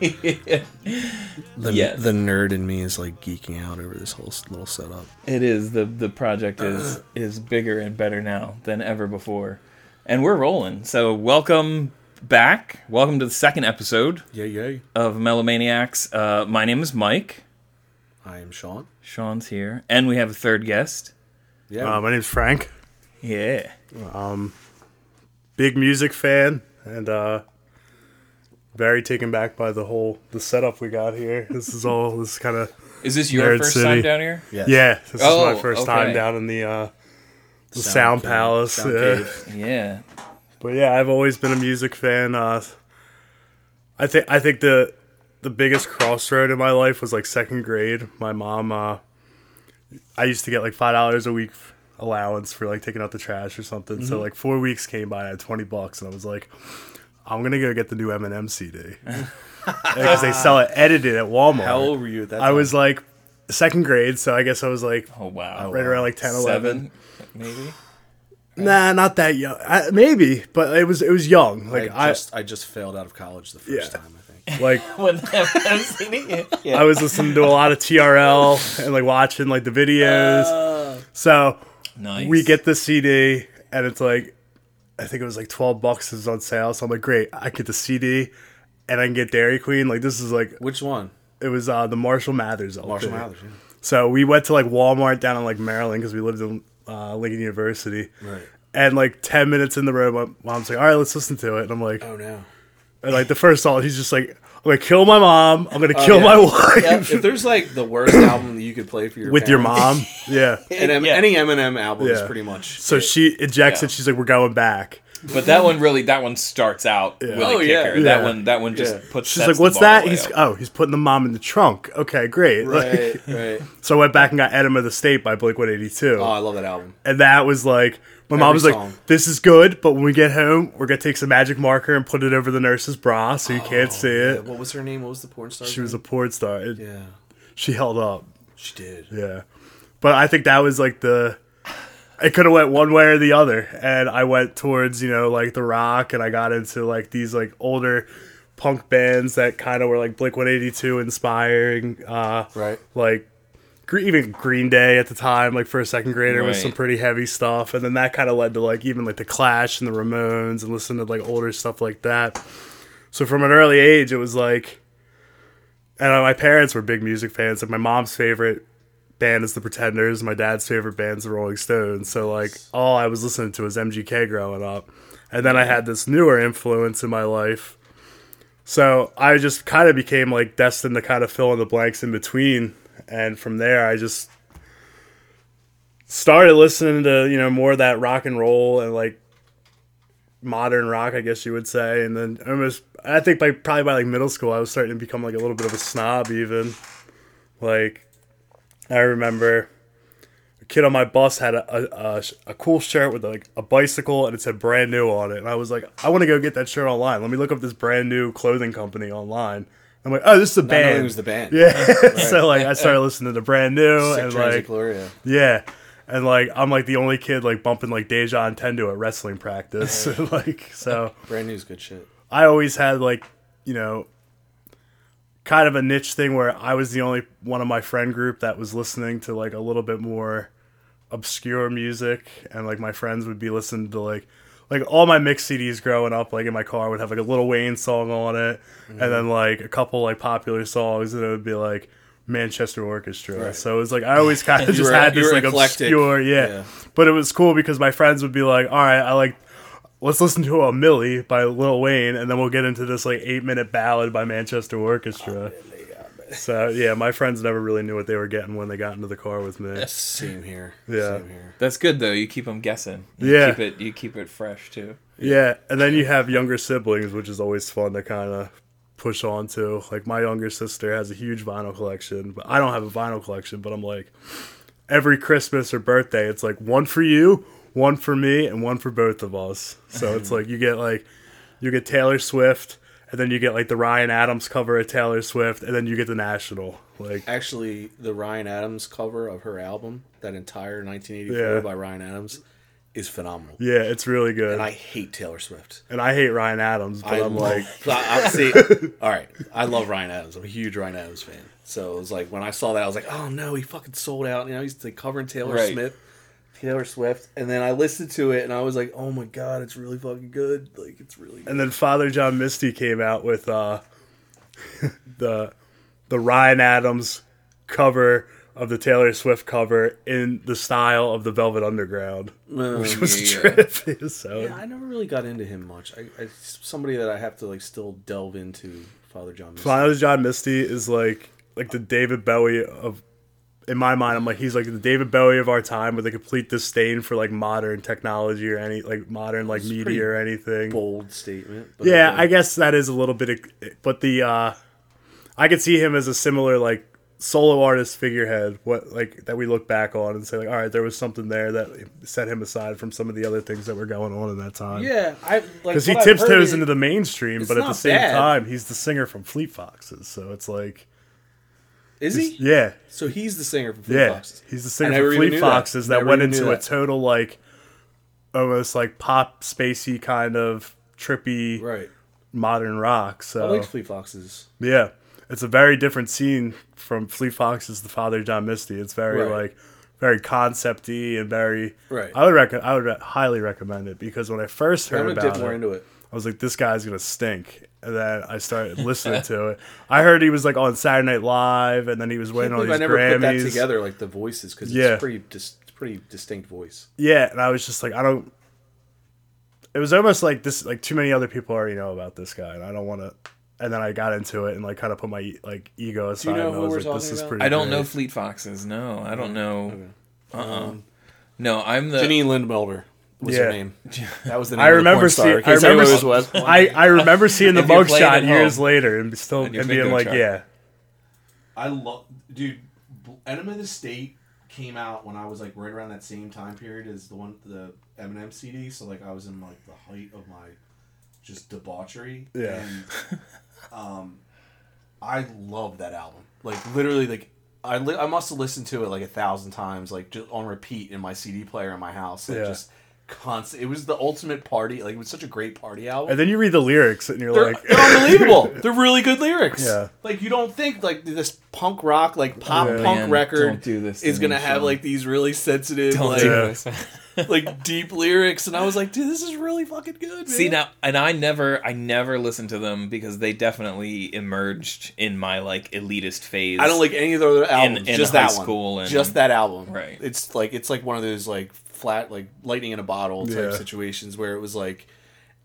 The, Yes. the nerd in me is like geeking out over this whole little setup. It is the the project is is bigger and better now than ever before, and we're rolling. So welcome back. Welcome to the second episode Yay, yay. of Melomaniacs. Uh, my name is Mike. I am Sean. Sean's here, and we have a third guest. Yeah. Uh, my name's Frank. Yeah. Um, big music fan, and uh, very taken back by the whole the setup we got here. This is all this kind of Is this your first City. time down here? yes. yeah. This Oh, is my first time down in the uh, the Sound Sound. Palace. Sound yeah. Yeah. But yeah, I've always been a music fan. Uh, I think I think the the biggest crossroad in my life was like second grade. My mom, uh, I used to get like five dollars a week allowance for like taking out the trash or something. Mm-hmm. So like four weeks came by, I had twenty bucks, and I was like, I'm gonna go get the new Eminem CD because they sell it edited at Walmart. How old were you at that I time? was like second grade, so I guess I was like Oh wow. right around like 10, 11. Seven, maybe. Nah, not that young. I, maybe, but it was it was young. Like I, just I, just failed out of college the first Yeah. time, I think. like When I've seen. Yeah. I was listening to a lot of TRL and like watching like the videos. Oh. so Nice. we get the CD and it's like I think it was like twelve bucks is on sale. So I'm like, great, I get the CD and I can get Dairy Queen. Like this is like Which one? it was uh, the Marshall Mathers. LP. Marshall Mathers, yeah. So we went to like Walmart down in like Maryland because we lived in uh, Lincoln University. Right. And like ten minutes in the road, my mom's like, "All right, let's listen to it." And I'm like, Oh no. and like the first song, he's just like, "I'm gonna kill my mom. I'm gonna oh, kill yeah. my wife Yeah, if there's like the worst album that you could play for your with your mom." Yeah. and em- Yeah. any Eminem album is pretty much. So it. she ejects Yeah. it. She's like, "We're going back." But that one really, that one starts out with Oh, a yeah. That Yeah. one, that one just Yeah. puts. She's like, the "What's bar that?" He's up. oh, he's putting the mom in the trunk. Okay, great. right, right. so I went back and got Enema of the State by Blink One Eighty Two. Oh, I love that album. and that was like. My mom Every was like, "This is good, but when we get home, we're gonna take some magic marker and put it over the nurse's bra so you can't see Yeah, it." what was her name? What was the porn star? She was a porn star. It- Yeah, She held up. she did. Yeah. But I think that was like the it could have went one way or the other. And I went towards, you know, like the rock and I got into like these like older punk bands that kind of were like Blink 182 inspiring uh Right. like even Green Day at the time, like for a second grader, was some pretty heavy stuff, and then that kind of led to like even like the Clash and the Ramones, and listening to like older stuff like that. So from an early age, it was like, and my parents were big music fans. Like my mom's favorite band is the Pretenders, my dad's favorite band's the Rolling Stones. So like all I was listening to was MGK growing up, and then I had this newer influence in my life. So I just kind of became like destined to kind of fill in the blanks in between, and from there I just started listening to you know more of that rock and roll and like modern rock, I guess you would say, and then almost I think by probably by like middle school I was starting to become like a little bit of a snob even. Like I remember a kid on my bus had a a, a, a cool shirt with like a bicycle and it said brand new on it, and I was like, I want to go get that shirt online. Let me look up this brand new clothing company online. I'm like, oh, this is know band. it was the band. Yeah. so like I started listening to brand new Sick and like Gloria. yeah. And like I'm like the only kid like bumping like Deja Entendu at wrestling practice. like so Brand new's good shit. I always had like, you know, kind of a niche thing where I was the only one of my friend group that was listening to like a little bit more obscure music and like my friends would be listening to like like all my mix CDs growing up like in my car would have like a Lil Wayne song on it and mhm. then like a couple like popular songs and it would be like Manchester Orchestra. Right. So it was like I always kind of just were- had this like eclectic. obscure yeah. Yeah. But it was cool because my friends would be like, "All right, I like let's listen to a Milli by Lil Wayne, and then we'll get into this like eight minute ballad by Manchester Orchestra. Oh, So yeah, my friends never really knew what they were getting when they got into the car with me. Same here. Yeah. Same here. That's good though. You keep them guessing. You Yeah. Keep it. You keep it fresh too. Yeah, and then you have younger siblings, which is always fun to kind of push on to. Like my younger sister has a huge vinyl collection, but I don't have a vinyl collection. But I'm like, every Christmas or birthday, it's like one for you, one for me, and one for both of us. So it's like you get like you get Taylor Swift, and then you get like the Ryan Adams cover of Taylor Swift, and then you get the National. Like Actually, the Ryan Adams cover of her album, that entire 1984 Yeah. by Ryan Adams, is phenomenal. Yeah, it's really good. And And I, I hate Taylor Swift. And I hate Ryan Adams, but I I am love, like, I, I, see, all right, I love Ryan Adams. I'm a huge Ryan Adams fan. So it was like when I saw that, I was like, oh no, he fucking sold out. You know, he's like covering Taylor Right. Smith, Taylor Swift, and then I listened to it and I was like, oh my god, it's really fucking good. Like it's really. Good. and then Father John Misty came out with uh, the the Ryan Adams cover of the Taylor Swift cover in the style of the Velvet Underground, Oh, which was yeah, a trip. so yeah, I never really got into him much. I, I somebody that I have to like still delve into. Father John. Misty. Father John Misty is like like the David Bowie of in my mind I'm like he's like the David Bowie of our time with a complete disdain for like modern technology or any like modern like pretty media or anything. bold statement. But Yeah, okay. I guess that is a little bit but the uh I could see him as a similar like solo artist figurehead what like that we look back on and say like all right there was something there that set him aside from some of the other things that were going on in that time. yeah, I like Because he what I've tiptoes into the mainstream, but at the same bad. time, he's the singer from Fleet Foxes. So it's like, Is he? yeah, So he's the singer from Fleet yeah, Foxes. he's the singer from Fleet knew that. Foxes that, went into a total like, almost like pop spacey kind of trippy Right. modern rock. So I liked Fleet Foxes. yeah, it's a very different scene from Fleet Foxes The Father John Misty. It's very Right. like very concepty and very. Right. I would rec- I would highly recommend it because when I first I'm heard gonna about dip more it, into it. I was like, this guy's gonna stink. And then I started listening to it. I heard he was like on Saturday Night Live, and then he was I winning all these I never put that Grammys. together, like the voices, because Yeah. it's pretty, dis- pretty distinct voice. Yeah, and I was just like, I don't. It was almost like this, like too many other people already know about this guy, and I don't want to. And then I got into it and like kind of put my like ego aside. know and I who was we're like, this talking is pretty. I don't know. Fleet Foxes. No, I don't know. Uh uh Um, No, I'm the. Janine Lindemulder was Yeah. her name. That was the name I of the remember porn star. seeing- I remember was- was- I, I remember seeing the If you played mugshot years home. later and still On your and being like, chart. yeah, I love, dude. Enema of the State came out when I was like right around that same time period as the one the Eminem CD. So like I was in like the height of my just debauchery. Yeah. And um, I love that album. like literally, like I li- I must have listened to it like a thousand times, like just on repeat in my CD player in my house. Like Yeah. just constant. It was the ultimate party. Like it was such a great party album. and then you read the lyrics and you're They're, like, they're unbelievable. They're really good lyrics. Yeah. Like you don't think like this punk rock, like pop Yeah. punk Man, record don't do this is gonna have Sean. like these really sensitive, Don't like do this. like deep lyrics, and I was like, dude, this is really fucking good. Man. See now, and I never, I never listened to them because they definitely emerged in my like elitist phase. I don't like any of the other albums. in just high that school one. and- just that album. Right. It's like it's like one of those like flat like lightning in a bottle type Yeah. situations where it was like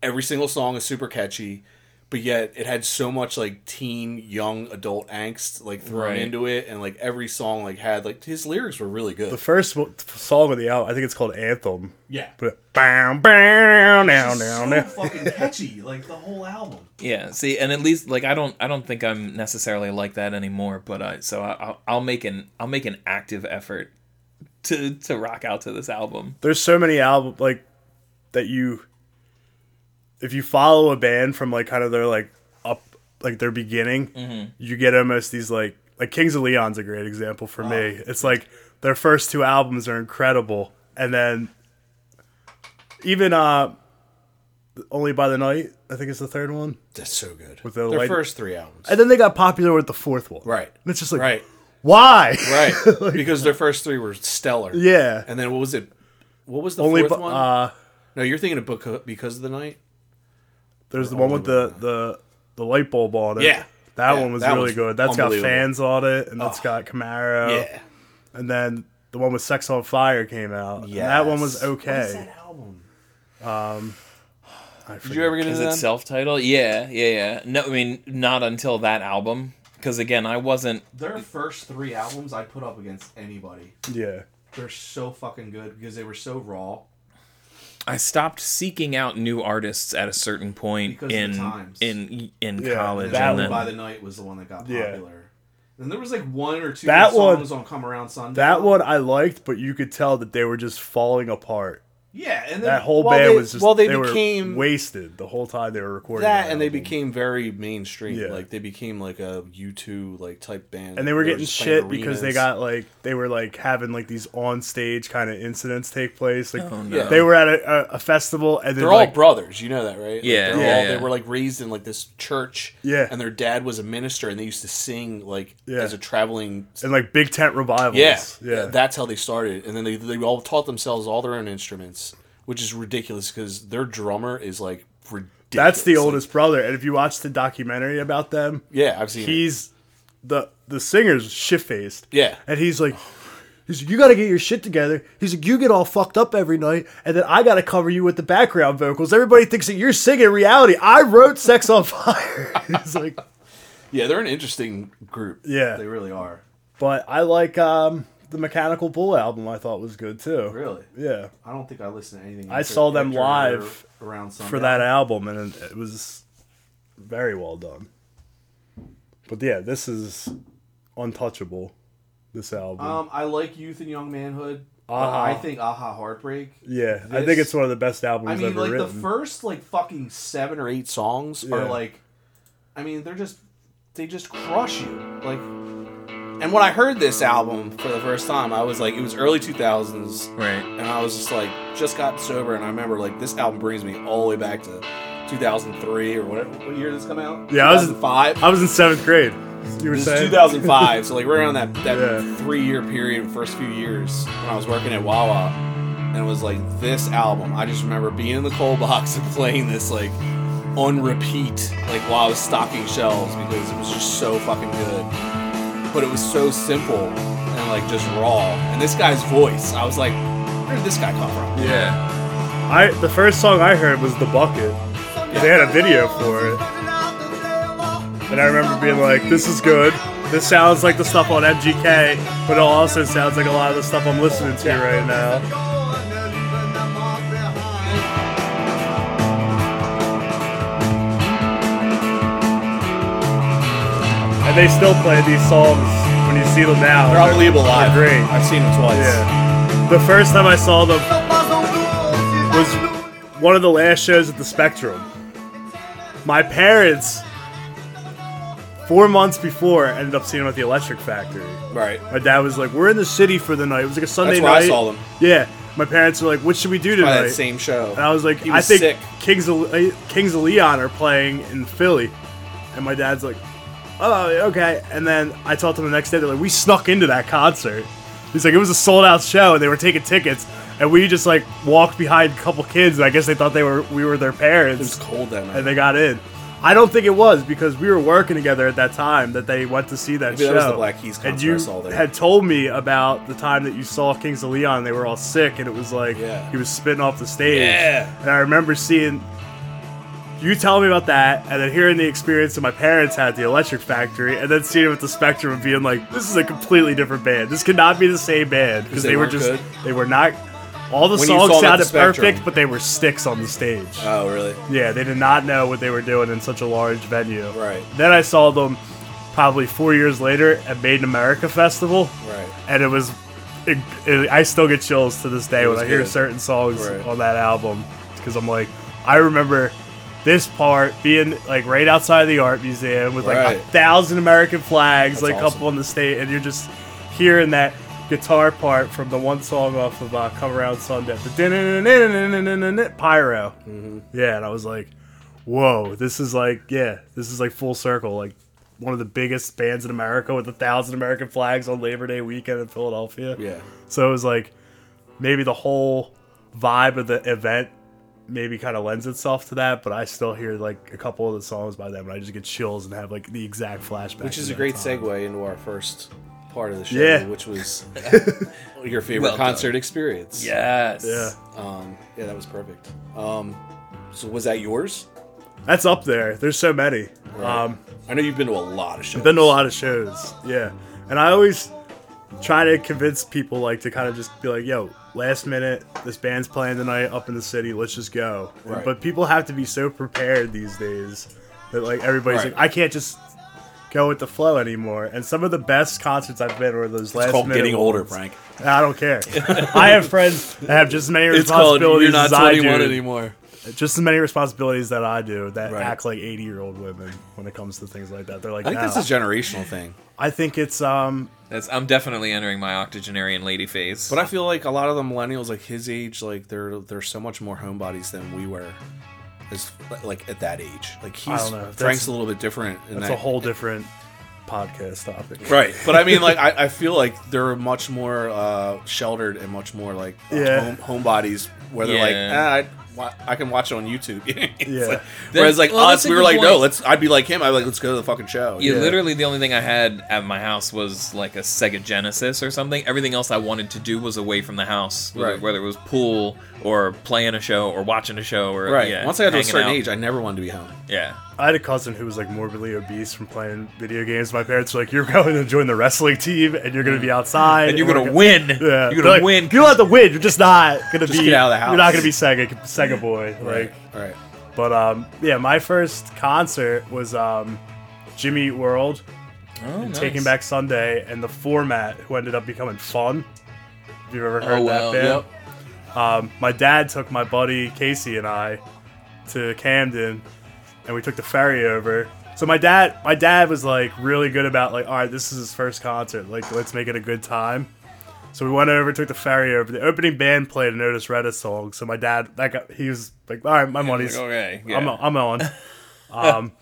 every single song is super catchy, but yet it had so much like teen young adult angst like thrown Right. into it, and like every song like had like his lyrics were really good. the first mo- song of the album, I think it's called Anthem. Yeah. But bam, bam, now, now, now. fucking catchy, like the whole album. Yeah, see, and at least like I don't, I don't think I'm necessarily like that anymore. But I, so I, I'll, I'll make an, I'll make an active effort to to rock out to this album. There's so many albums like that you, if you follow a band from like kind of their like up like their beginning, Mm-hmm. you get almost these like like Kings of Leon's a great example for me. It's like their first two albums are incredible, and then even uh, only by the night, I think it's the third one, That's so good. With the Their light- first three albums. and then they got popular with the fourth one. Right. and it's just like Right. Why? Right. because their first three were stellar. yeah, And then what was it? What was the only fourth bu- one? uh, no, you're thinking of Book because of the night. There's the one with the the the light bulb on it. Yeah. that Yeah, one was that really good. That's got fans on it, and that's got Camaro. Yeah. and then the one with Sex on Fire came out. Yeah. that one was Yes. What is okay. that album? Um, I Did you ever get Is into it that? self-titled? Yeah, yeah, yeah. No, I mean not until that album. Because again, I wasn't. Their first three albums I put up against anybody. Yeah, They're so fucking good because they were so raw. I stopped seeking out new artists at a certain point Because of the in times. in in Yeah, college. that and then, by the Night was the one that got Yeah. popular. And there was like one or two That good one- songs on Come Around Sundown. that one I liked, but you could tell that they were just falling apart. Yeah, and then That whole Well, band they- was just well, they they, became- were wasted the whole time they were recording that and they became very mainstream. Yeah. Like they became like a U two like type band, and they were getting just playing shit because they got like they were like having like these on stage kind of incidents take place. Like Oh, no. They were at a, a, a festival and then They're all brothers, you know that, right? Yeah, they're yeah, all, yeah. They were like raised in like this church. Yeah. and their dad was a minister, and they used to sing like Yeah. as a traveling. and like big tent revivals. Yeah, yeah. That's how they started, and then they they all taught themselves all their own instruments, which is ridiculous because their drummer is like ridiculous. That's the Like, oldest brother, and if you watch the documentary about them, yeah, I've seen. it. he's the the singer's shit faced. Yeah. and he's like. He's like, you got to get your shit together. He's like, you get all fucked up every night, and then I got to cover you with the background vocals. Everybody thinks that you're singing reality. I wrote "Sex on Fire." He's like, Yeah, they're an interesting group. yeah, they really are. but I like um, the Mechanical Bull album. I thought was good too. Really, Yeah, I don't think I listened to anything. I saw them live around for that album, and it was very well done. But yeah, this is untouchable. This album. Um, I like Youth and Young Manhood. Aha. I think Aha Heartbreak. yeah, I think it's one of the best albums I mean, like written. the first like fucking seven or eight songs Yeah. are like, I mean, they're just they just crush you. Like, And when I heard this album for the first time, I was like, it was early two thousands, Right. and I was just like, just got sober, and I remember like this album brings me all the way back to two thousand three or whatever. What year did this come out? Yeah, I was- in five. I was in seventh grade. You were This saying 2005, so like we're around that that Yeah. three year period, first few years when I was working at Wawa, and it was like this album. I just remember being in the coal box and playing this like on repeat, like while I was stocking shelves because it was just so fucking good. But it was so simple and like just raw. And this guy's voice, I was like, where did this guy come from? Yeah. I the first song I heard was "The Bucket." They had a video for it, and I remember being like, "This is good. This sounds like the stuff on MGK, but it also sounds like a lot of the stuff I'm listening to right now." And they still play these songs when you see them now. They're. They're great. I've seen them twice. Yeah. The first time I saw them was one of the last shows at the Spectrum. My parents, four months before, ended up seeing them at the Electric Factory. Right. My dad was like, "We're in the city for the night." It was like a Sunday That's where night. I saw them. Yeah. My parents were like, "What should we do tonight?" that same show. And I was like, He I think sick. Kings of uh, Kings of Leon are playing in Philly, and my dad's like, oh okay. And then I talked to him the next day. They're like, we snuck into that concert. He's like, it was a sold out show, and they were taking tickets, and we just like walked behind a couple kids, and I guess they thought they were we were their parents. It was cold that night. and they got in. I don't think it was because we were working together at that time that they went to see that Maybe show. that was the Black Keys concert and you I saw there. had told me about the time that you saw Kings of Leon. They were all sick, and it was like Yeah. he was spitting off the stage. Yeah. And I remember seeing you telling me about that, and then hearing the experience that my parents had at the Electric Factory, and then seeing it with the Spectrum and being like, "This is a completely different band. This cannot be the same band because they they, were just good? they were not." All the When songs the sounded perfect, but they were sticks on the stage. oh, really? Yeah, they did not know what they were doing in such a large venue. Right. Then I saw them probably four years later at Made in America Festival, Right. and it was. It, it- I still get chills to this day when I hear certain songs Right. on that album because I'm like, I remember this part being like right outside the art museum with like Right. a thousand American flags, That's like awesome. up on the stage, and you're just hearing that guitar part from the one song off of uh, "Come Around Sundown," the pyro. Mm-hmm. Yeah, and I was like, whoa, this is like, yeah, this is like full circle, like one of the biggest bands in America with a thousand American flags on Labor Day weekend in Philadelphia. Yeah. So it was like maybe the whole vibe of the event maybe kind of lends itself to that, but I still hear like a couple of the songs by them and I just get chills and have like the exact flashback. Which is a great time. segue into our first part of the show, Yeah. which was your favorite Well done. concert experience. Yes. Yeah. Um, yeah, that was perfect. Um, so was that yours? That's up there. There's so many. Um, I know you've been to a lot of shows. I've been to a lot of shows. Yeah. And I always try to convince people like to kind of just be like, yo, last minute, this band's playing tonight up in the city, let's just go. Right. But people have to be so prepared these days that like everybody's Right. like, I can't just go with the flow anymore. And some of the best concerts I've been were those last It's called minute getting older, ones. Frank. I don't care. I have friends that have just as many It's called responsibilities you're not as I 21 do. anymore. Just as many responsibilities that I do that Right. act like 80 year old women when it comes to things like that. They're like, I think "No." that's a generational thing. I think it's um That's I'm definitely entering my octogenarian lady phase. But I feel like a lot of the millennials, like his age, like they're they're so much more homebodies than we were, as like at that age. Like he's don't know. Frank's That's- a little bit different. In that's that, a whole different podcast topic. right. But I mean, like I, I feel like they're much more uh, sheltered and much more like Yeah. home, homebodies, where they're like, ah, I, wa- I can watch it on YouTube. Yeah. like- whereas like well, us, we were good like, no, let's. I'd be like him. I'd be like, let's go to the fucking show. Yeah, Yeah. literally the only thing I had at my house was like a Sega Genesis or something. Everything else I wanted to do was away from the house, whether, Right. whether it was pool or playing a show or watching a show or Right. Yeah, Once I got to a certain out. age, I never wanted to be home. yeah. I had a cousin who was like morbidly obese from playing video games. My parents were like, "You're going to join the wrestling team, and you're going to be outside, And you're gonna win. Yeah, You're gonna like, win. You don't have to win. You're just not gonna be. get out of the You're not gonna be Sega Sega boy. Like, All right. but um, yeah, my first concert was um, Jimmy Eat World, Oh, nice. Taking Back Sunday, and the format who ended up becoming Fun. If you've ever heard Oh well. that band. Yep. Um, my dad took my buddy Casey and I to Camden, and we took the ferry over. So my dad, my dad was like really good about like, all right, this is his first concert, like let's make it a good time. So we went over, took the ferry over. The opening band played an Otis Redding song. So my dad, that guy, he was like, all right, my money's, Like, okay. Yeah. I'm, I'm on. Um,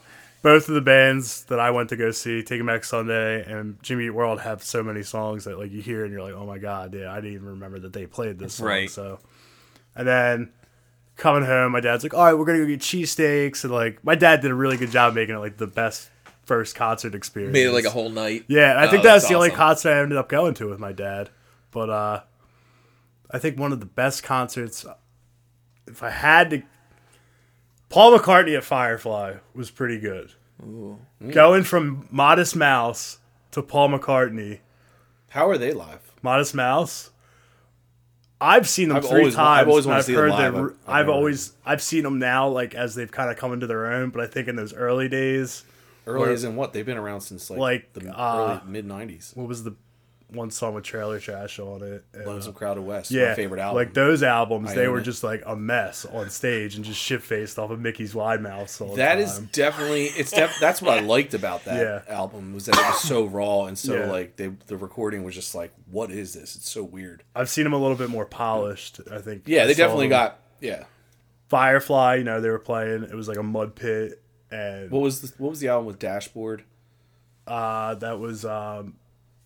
both of the bands that I went to go see, Taking Back Sunday and Jimmy Eat World, have so many songs that like you hear and you're like, oh my god, yeah, I didn't even remember that they played this song. Right. So, and then coming home, my dad's like, all right, we're gonna go get cheesesteaks, and like my dad did a really good job making it like the best first concert experience. Made it like a whole night. Yeah, and I think Oh, that's, that's the only concert I ended up going to with my dad. But uh I think one of the best concerts if I had to Paul McCartney at Firefly was pretty good. Going from Modest Mouse to Paul McCartney. How are they live? Modest Mouse. I've seen them I've three always times. I've always wanted I've to see them live. I've- I've I've always I've seen them now, like as they've kind of come into their own. But I think in those early days, Early Where- as in what? They've been around since like, Like, the uh, early mid '90s. what was the one song with Trailer Trash on it? And, Lonesome Crowded West, yeah, my favorite album. Like those albums, I they were it. just like a mess on stage and just shit faced off of Mickey's wide mouth. Time. is definitely it's def- that's what I liked about that Yeah. album was that it was so raw and so Yeah. like they, the recording was just like what is this? It's so weird. I've seen them a little bit more polished. I think. Yeah, they definitely got yeah. Firefly. You know, they were playing. It was like a mud pit, and What was the, what was the album with Dashboard? uh, that was um,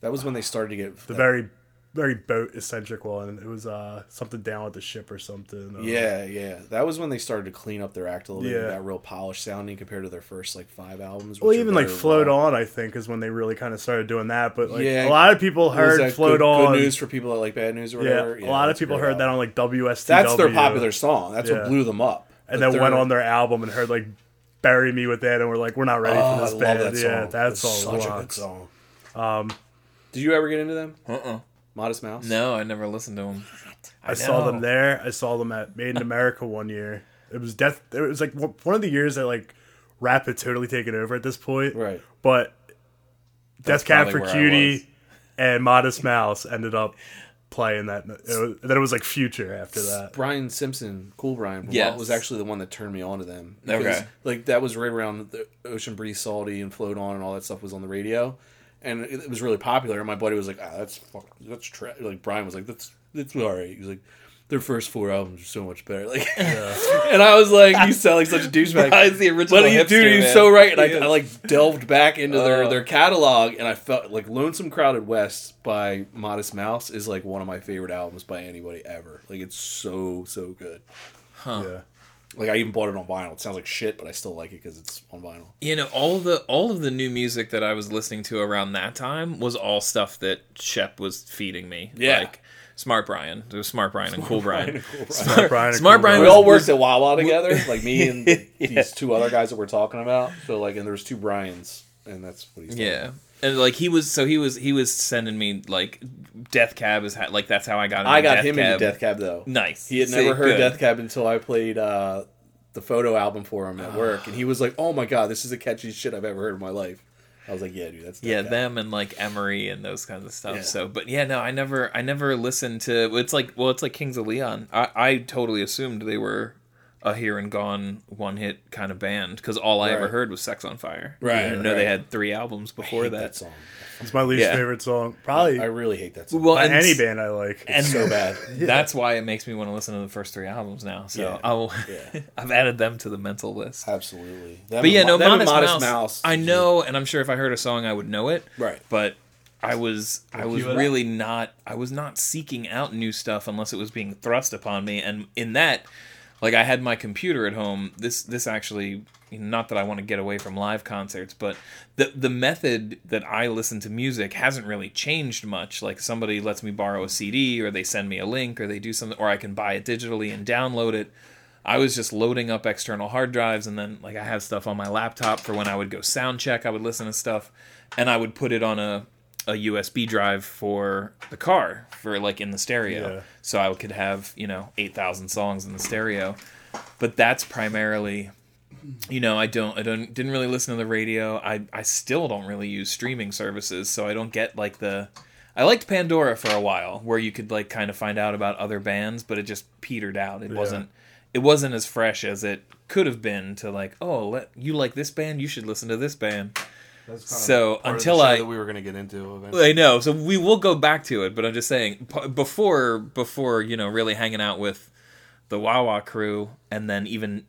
That was when they started to get the very, very boat eccentric one. It was uh, something down with the ship or something. Uh, yeah yeah. That was when they started to clean up their act a little bit. Yeah. and Got real polished sounding compared to their first like five albums. Well, even like Float. On, I think, is when they really kind of started doing that. But like Yeah. a lot of people heard that Float good, On. Good news for people that like bad news or whatever. yeah, whatever. a lot of people heard that on like WSTW. That's their popular song. That's Yeah. what blew them up. and then went on their album and heard like "Bury Me with It," and we're like, "We're not ready Oh, for I this love band." that song. Yeah, that's such a good song. Um, did you ever get into them? Uh-uh. Modest Mouse. No, I never listened to them. I saw them there. I saw them at Made in America one year. It was death. It was like one of the years that like rap had totally taken over at this point. Right. But Death Cab for Cutie and Modest Mouse ended up playing that. It was, then it was like Future after that. Brian Simpson, Cool Brian, from Yes. Was actually the one that turned me on to them. Okay. Like that was right around the Ocean Breathes, Salty, and Float On, and all that stuff was on the radio, and it, it was really popular. And my buddy was like, "Ah, that's fuck, that's tra-. like." Brian was like, "That's that's all right." He's like. Their first four albums are so much better. Like, and I was like, "You sound like such a douchebag." Brian's the original But he, hipster, dude, he's man. so right. And I, I like delved back into their, Oh. their catalog, and I felt like "Lonesome Crowded West" by Modest Mouse is like one of my favorite albums by anybody ever. Like, it's so so good. Yeah. Like, I even bought it on vinyl. It sounds like shit, but I still like it because it's on vinyl. You know, all of the all of the new music that I was listening to around that time was all stuff that Shep was feeding me. Yeah. Like Smart Brian. There was Smart Brian and Cool Brian. Smart Brian. and Smart Cool Brian We all worked at Wawa together, like me and these two other guys that we're talking about. So like, and there was two Brians, and that's what he's. Yeah. And like he was so he was he was sending me like Death Cab is ha- like that's how I got into I got Death him Cab. into Death Cab though. Nice. He had See, never heard good. Death Cab until I played uh, the photo album for him at work, and he was like, "Oh my god, this is the catchiest shit I've ever heard in my life." I was like, yeah, dude, that's that yeah guy. them and like emery and those kinds of stuff Yeah. so but yeah no i never i never listened to it's like well it's like kings of leon i i totally assumed they were a here and gone one hit kind of band because all i ever heard was sex on fire Right, i didn't know they had three albums I before hate that, that song. It's my least Yeah. favorite song. Probably I really hate that song. well by and any band I like. and so bad. that's why it makes me want to listen to the first three albums now so Yeah. i'll Yeah. i've added them to the mental list Absolutely. Them but yeah, no, Mo- them and Modest, Mouse, I know, and I'm sure if I heard a song, I would know it. Right. But I was, I was cue it up. really not, I was not seeking out new stuff unless it was being thrust upon me. And in that, like, I had my computer at home. This, this actually, not that I want to get away from live concerts, but the the method that I listen to music hasn't really changed much. Like somebody lets me borrow a CD, or they send me a link, or they do something, or I can buy it digitally and download it. I was just loading up external hard drives and then like I have stuff on my laptop for when I would go sound check, I would listen to stuff and I would put it on a a USB drive for the car for like in the stereo. Yeah. So I could have, you know, 8,000 songs in the stereo. But that's primarily you know, I don't I don't didn't really listen to the radio. I I still don't really use streaming services, so I don't get like the I liked Pandora for a while where you could like kind of find out about other bands, but it just petered out. It wasn't it wasn't as fresh as it could have been to like, oh, let you like this band, you should listen to this band. That's kind So, of part the until I- that we were going to get into eventually. I know, so we will go back to it, but I'm just saying p- before before you know really hanging out with the Wawa crew, and then even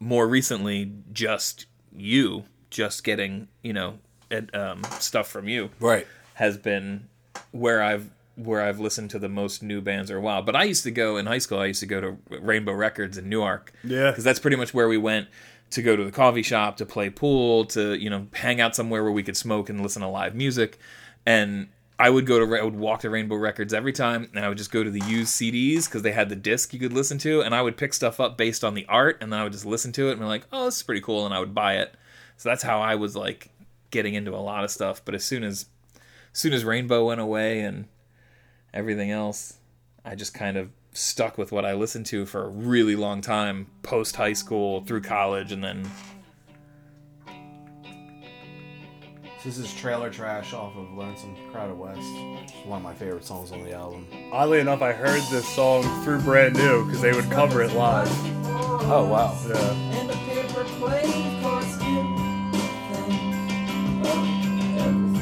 more recently, just you, just getting you know ed- um, stuff from you Right. has been where I've where I've listened to the most new bands or wow. But I used to go in high school. I used to go to Rainbow Records in Newark. Yeah. because that's pretty much where we went to go to the coffee shop to play pool to you know hang out somewhere where we could smoke and listen to live music. And I would go to I would walk to Rainbow Records every time, and I would just go to the used CDs because they had the disc you could listen to, and I would pick stuff up based on the art, and then I would just listen to it and be like, oh, this is pretty cool, and I would buy it. So that's how I was like getting into a lot of stuff. But as soon as as soon as Rainbow went away and everything else, I just kind of stuck with what I listened to for a really long time, post high school, through college, and then This is Trailer Trash off of Lonesome Crowded West. It's one of my favorite songs on the album. Oddly enough, I heard this song through Brand New because they would cover it live. Oh wow. Yeah.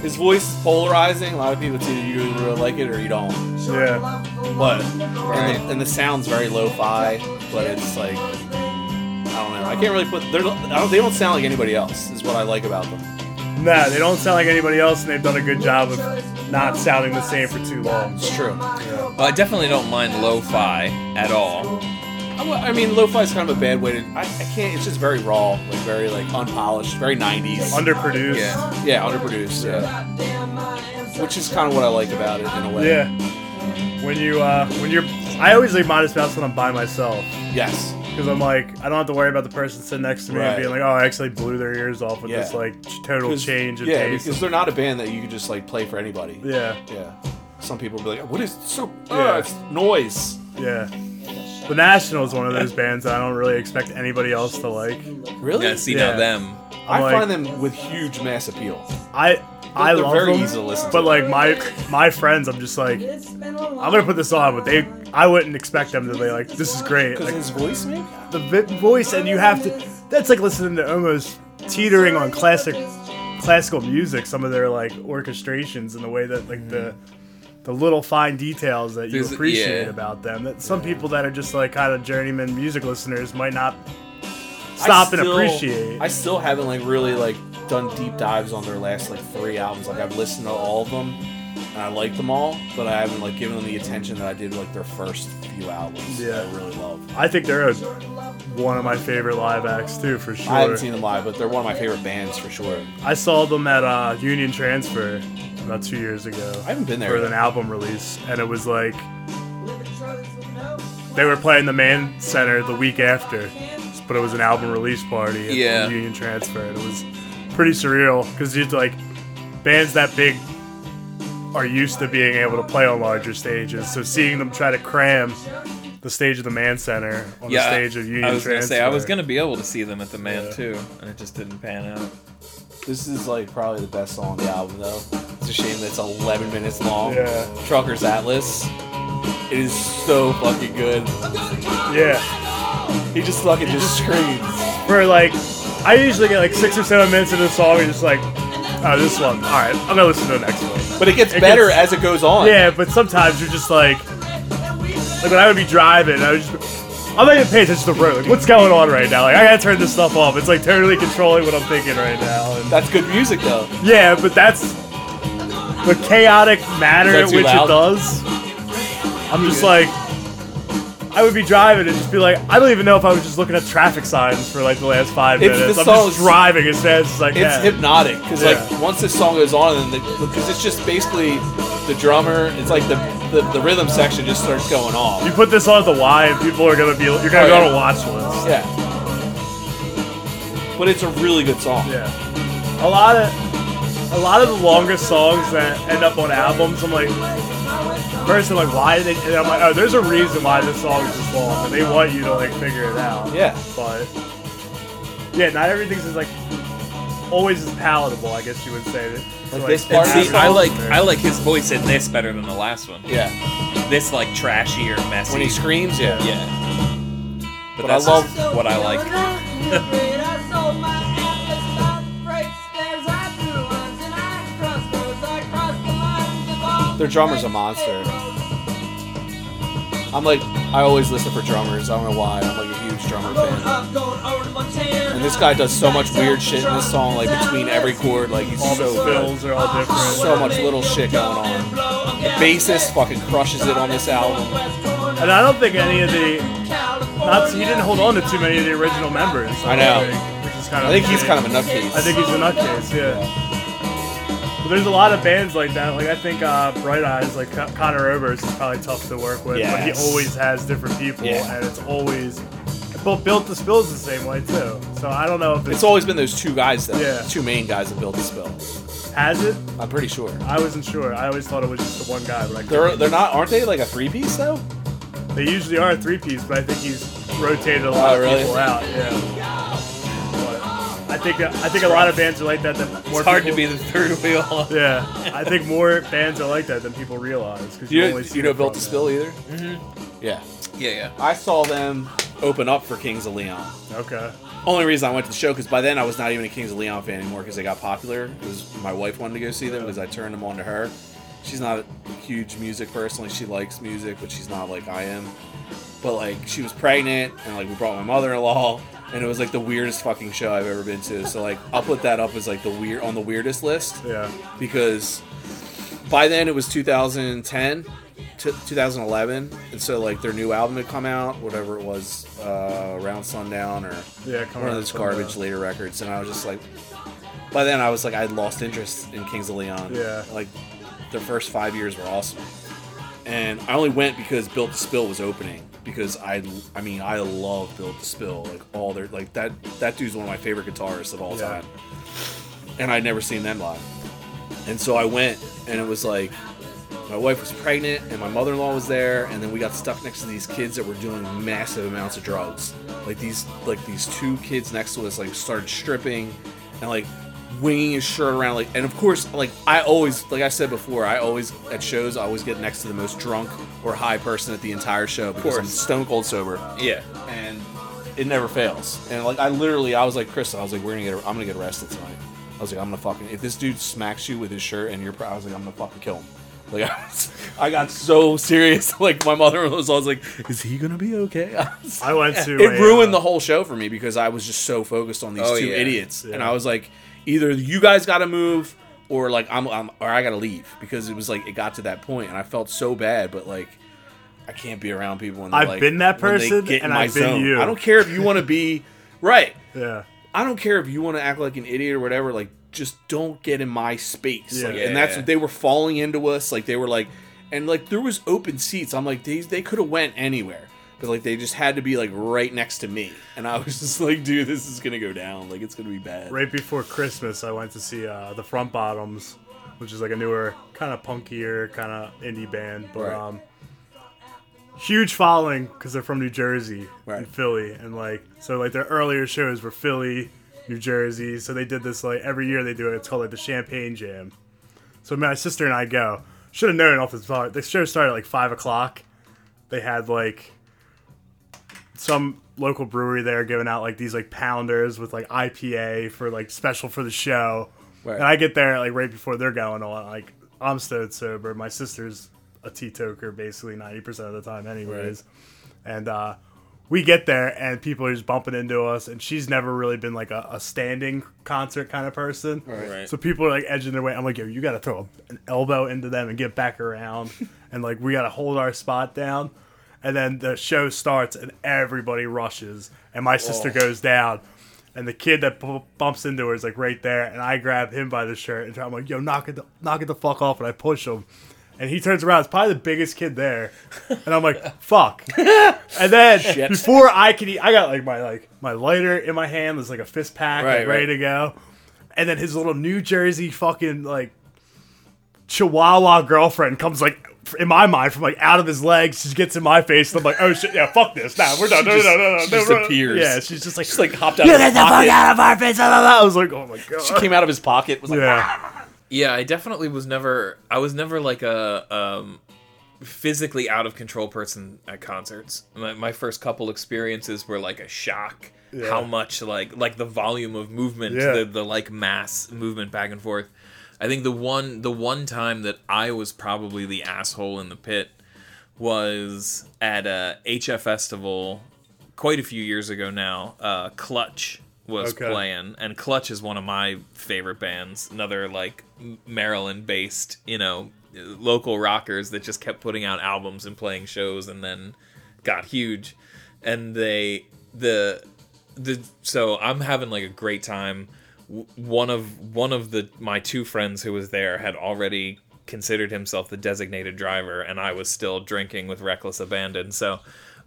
His voice is polarizing. A lot of people either you really like it or you don't. Yeah. But and, the, and the sound's very lo-fi, but it's like I don't know. I can't really put. They're, I don't, they don't sound like anybody else. Is what I like about them. Nah, they don't sound like anybody else, and they've done a good job of not sounding the same for too long. It's true. well, I definitely don't mind lo-fi at all. I mean, lo-fi is kind of a bad way to. I, I can't. It's just very raw, like very like unpolished, very '90s. Underproduced. Yeah. yeah, underproduced. Yeah. Which is kind of what I like about it in a way. Yeah. When you, uh, when you're, I always leave Modest Mouse when I'm by myself. Yes. Because I'm like, I don't have to worry about the person sitting next to me and being like, oh, I actually blew their ears off with Yeah. this like total change of yeah, taste. because they're not a band that you could just like play for anybody. yeah, Yeah. Some people be like, "What is so? Yeah. Uh, it's noise." yeah. The National is one of those bands that I don't really expect anybody else to like. Really? Yeah, see Yeah. now them. I I'm like- find them with huge mass appeal. I I they're love very them, easy to listen but to. like my my friends, I'm just like, I'm gonna put this on, but they, I wouldn't expect them to be like, this is great. Because Like, his voice, maybe. the vi- voice, and you have to. That's like listening to almost teetering on classic classical music. Some of their like orchestrations and the way that like the mm. The little fine details that you There's- appreciate yeah. about them. That some people that are just like kind of journeyman music listeners might not stop and still- appreciate. I still haven't like really like done deep dives on their last like three albums. Like I've listened to all of them, and I like them all, but I haven't like given them the attention that I did like their first few albums. Yeah. that I really love. I think they're a, one of my favorite live acts too, for sure. I haven't seen them live, but they're one of my favorite bands for sure. I saw them at uh, Union Transfer about two years ago. I haven't been there for yet. an album release, and it was like they were playing the Mann Center the week after, but it was an album release party at Yeah. Union Transfer, and it was pretty surreal because it's like bands that big are used to being able to play on larger stages, so seeing them try to cram the stage of the Mann Center on Yeah, the stage of Union I was Transfer. gonna say I was gonna be able to see them at the Mann Yeah. too, and it just didn't pan out. This is like probably the best song on the album, though. It's a shame that it's 11 minutes long. Yeah. Trucker's Atlas. It is so fucking good. Yeah. He just fucking just screams. For like, I usually get like six or seven minutes into the song and just like, oh, this one. All right, I'm gonna listen to the next one. But it gets It better gets- as it goes on. Yeah, but sometimes you're just like, like when I would be driving, I would just. I'm not even paying attention to the road. Like, what's going on right now? Like, I gotta turn this stuff off. It's like totally controlling what I'm thinking right now. And That's good music, though. yeah, but that's the chaotic manner in which loud? it does. I'm just like, I would be driving and just be like, I don't even know if I was just looking at traffic signs for like the last five It's- minutes. this I'm song's- just driving as fast as I It's can. hypnotic because Yeah. like once this song goes on, and because it's just basically the drummer. It's like the, the the rhythm section just starts going off. You put this on at the Y, and people are gonna be, you're gonna Oh, go yeah. on a watch list. Yeah. But it's a really good song. Yeah. A lot of a lot of the longest songs that end up on albums, I'm like, first I'm like, why did they? And I'm like, oh, there's a reason why this song is this long, and they want you to like figure it out. Yeah. But yeah, not everything's as like always as palatable, I guess you would say. That, for, Like this part- See, I like listener. I like his voice in this better than the last one. Yeah. This like trashier, messy. When he screams, yeah. yeah. But, But I that's love- what I like. Their drummer's a monster. I'm like, I always listen for drummers. I don't know why. I'm like a huge drummer fan. And this guy does so much weird shit in this song, like between every chord. Like he's all so good. fills are all different. So much little shit going on. The bassist fucking crushes it on this album. And I don't think any of the not he didn't hold on to too many of the original members. I know. think, which is kind I think he's kind of a nutcase. I think he's a nutcase, yeah. But there's a lot of bands like that. Like I think uh, Bright Eyes, like Con- Conor Oberst, is probably tough to work with. But he always has different people, Yeah. and it's always. But Built to Spill's the same way too. So I don't know if it's, It's always been those two guys though. Yeah. Two main guys that Built to Spill. has it. I'm pretty sure. I wasn't sure. I always thought it was just the one guy, but They're they're not aren't they like a three piece though? They usually are a three piece, but I think he's rotated a lot Oh, of really? people out. Yeah. But I think I think a lot of bands are like that. That more It's hard people, to be the third wheel. Yeah, I think more bands are like that than people realize. Because You you, know, only see you know Built to Spill either? Mm-hmm. Yeah. yeah, yeah. I saw them open up for Kings of Leon. Okay. Only reason I went to the show because by then I was not even a Kings of Leon fan anymore because they got popular. It was my wife wanted to go see them because I turned them on to her. She's not a huge music person. Like she likes music, but she's not like I am. But like she was pregnant and like we brought my mother-in-law and it was like the weirdest fucking show I've ever been to. So like I'll put that up as like the weird on the weirdest list Yeah. because by then it was 2010 to 2011 and so like their new album had come out whatever it was uh, around sundown or Yeah. One of those garbage later records and i was just like by then i was like i'd lost interest in kings of leon Yeah. like their first five years were awesome and i only went because built to spill was opening because i i mean i love built to spill like all their like that that dude's one of my favorite guitarists of all Yeah. time. And i'd never seen them live. And so i went and it was like my wife was pregnant and my mother-in-law was there and then we got stuck next to these kids that were doing massive amounts of drugs. Like these like these two kids next to us like started stripping and like winging his shirt around like and of course like i always like i said before i always at shows i always get next to the most drunk or high person at the entire show because i'm stone cold sober Yeah. and it never fails. And like I literally, I was like, Chris, I was like, we're gonna get, I'm gonna get arrested tonight. I was like, I'm gonna fucking, if this dude smacks you with his shirt and you're, I was like, I'm gonna fucking kill him. Like I, was, I got so serious. Like my mother was always like, is he gonna be okay? I was- I went to. it a, ruined uh, the whole show for me because I was just so focused on these Oh, two yeah. idiots, and I was like, either you guys got to move or like I'm, I'm or I got to leave because it was like it got to that point, and I felt so bad, but like. I can't be around people when I've like, been that person, get and I've been zone. you. I don't care if you want to be right. Yeah. I don't care if you want to act like an idiot or whatever. Like, just don't get in my space. Yeah. Like, and that's what they were falling into us. Like they were like, and like there was open seats. I'm like, they they could have went anywhere, but like they just had to be like right next to me. And I was just like, dude, this is gonna go down. Like it's gonna be bad. Right before Christmas, I went to see uh, the Front Bottoms, which is like a newer, kind of punkier, kind of indie band, but Right. um, huge following because they're from New Jersey Right. and Philly, and like so like their earlier shows were Philly, New Jersey. So they did this like every year they do it. It's called like the Champagne Jam. So my sister and I go. Should have known off the start. The show started at like five o'clock. They had like some local brewery there giving out like these like pounders with like IPA for like special for the show. Right. And I get there like right before they're going on. Like I'm stone sober. My sister's a teetoker basically 90% of the time, anyways. And uh, we get there and people are just bumping into us. And she's never really been like a, a standing concert kind of person. Right. So people are like edging their way. I'm like, yo, you got to throw an elbow into them and get back around. and like, we got to hold our spot down. And then the show starts and everybody rushes. And my sister oh. goes down. And the kid that bu- bumps into her is like right there. And I grab him by the shirt and I'm like, yo, knock it, the, knock it the fuck off. And I push him. And he turns around. It's probably the biggest kid there. And I'm like, fuck. And then before I could eat, I got like my like my lighter in my hand. There's like a fist pack, Right, like, ready right. to go. And then his little New Jersey fucking like Chihuahua girlfriend comes like in my mind from like out of his legs. She gets in my face. And I'm like, oh shit, yeah, fuck this. Nah, we're done. No, no, no, no, no, she no, just Yeah, she's just like, Just like hopped out you of get his the fuck pocket. out of our face. I was like, oh my god. She came out of his pocket. Was like, Yeah, Yeah, I definitely was never. I was never like a um, physically out of control person at concerts. My, my first couple experiences were like a shock. Yeah. How much like like the volume of movement, Yeah. the the like mass movement back and forth. I think the one the one time that I was probably the asshole in the pit was at a HF festival quite a few years ago now. Uh, Clutch was Okay. playing, and Clutch is one of my favorite bands. Another like Maryland-based, you know, local rockers that just kept putting out albums and playing shows, and then got huge. And they the the so I'm having like a great time. One of one of the my two friends who was there had already considered himself the designated driver, and I was still drinking with reckless abandon. So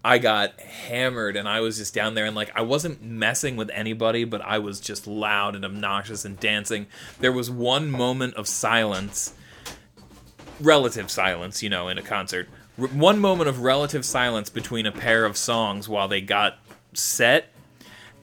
I got hammered, and I was just down there, and like I wasn't messing with anybody, but I was just loud and obnoxious and dancing. There was one moment of silence relative silence, you know, in a concert. One moment of relative silence between a pair of songs while they got set,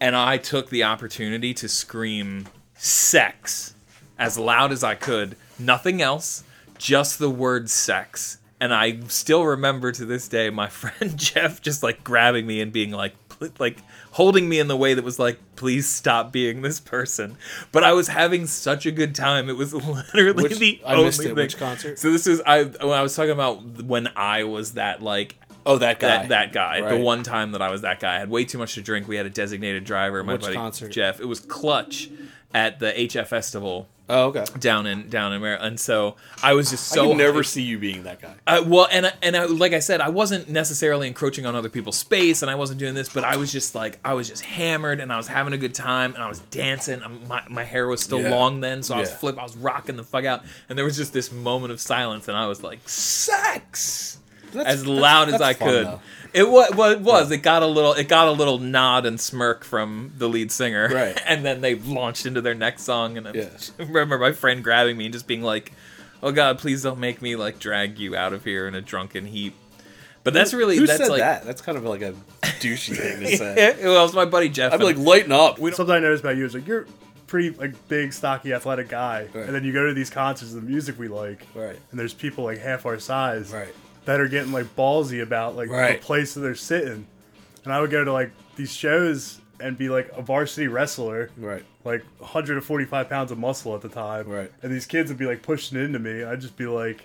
and I took the opportunity to scream sex as loud as I could. Nothing else, just the word sex. And I still remember to this day my friend Jeff just like grabbing me and being like, like holding me in the way that was like, please stop being this person. But I was having such a good time. It was literally Which- the I only missed it. thing. Which concert? So this is I when I was talking about when I was that like oh, that guy. that that guy. The one time that I was that guy, I had way too much to drink. We had a designated driver. My Which buddy concert? Jeff. It was Clutch at the HF Festival Oh, okay. down in down in Maryland. And so I was just I so can never see you being that guy. uh, well, and I- and I, like I said, I wasn't necessarily encroaching on other people's space, and I wasn't doing this, but I was just like I was just hammered, and I was having a good time, and I was dancing. My my hair was still Yeah. long then, so I was Yeah. flip, I was rocking the fuck out, and there was just this moment of silence, and I was like, "Sex." As loud as that's I fun, could. though. It was, well, it was. It got a little. It got a little nod and smirk from the lead singer, Right. And then they launched into their next song, and I Yeah. remember my friend grabbing me and just being like, "Oh God, please don't make me like drag you out of here in a drunken heap." But that's really Who that's said like that? That's kind of like a douchey thing to say. well, it was my buddy Jeff. I'd be like, lighten up. Something I noticed about you is like you're pretty like big, stocky, athletic guy, Right. and then you go to these concerts, of the music we like, Right. and there's people like half our size, Right. That are getting like ballsy about like Right. the place that they're sitting. And I would go to like these shows and be like a varsity wrestler, Right. like 145 pounds of muscle at the time, Right. And these kids would be like pushing into me. I'd just be like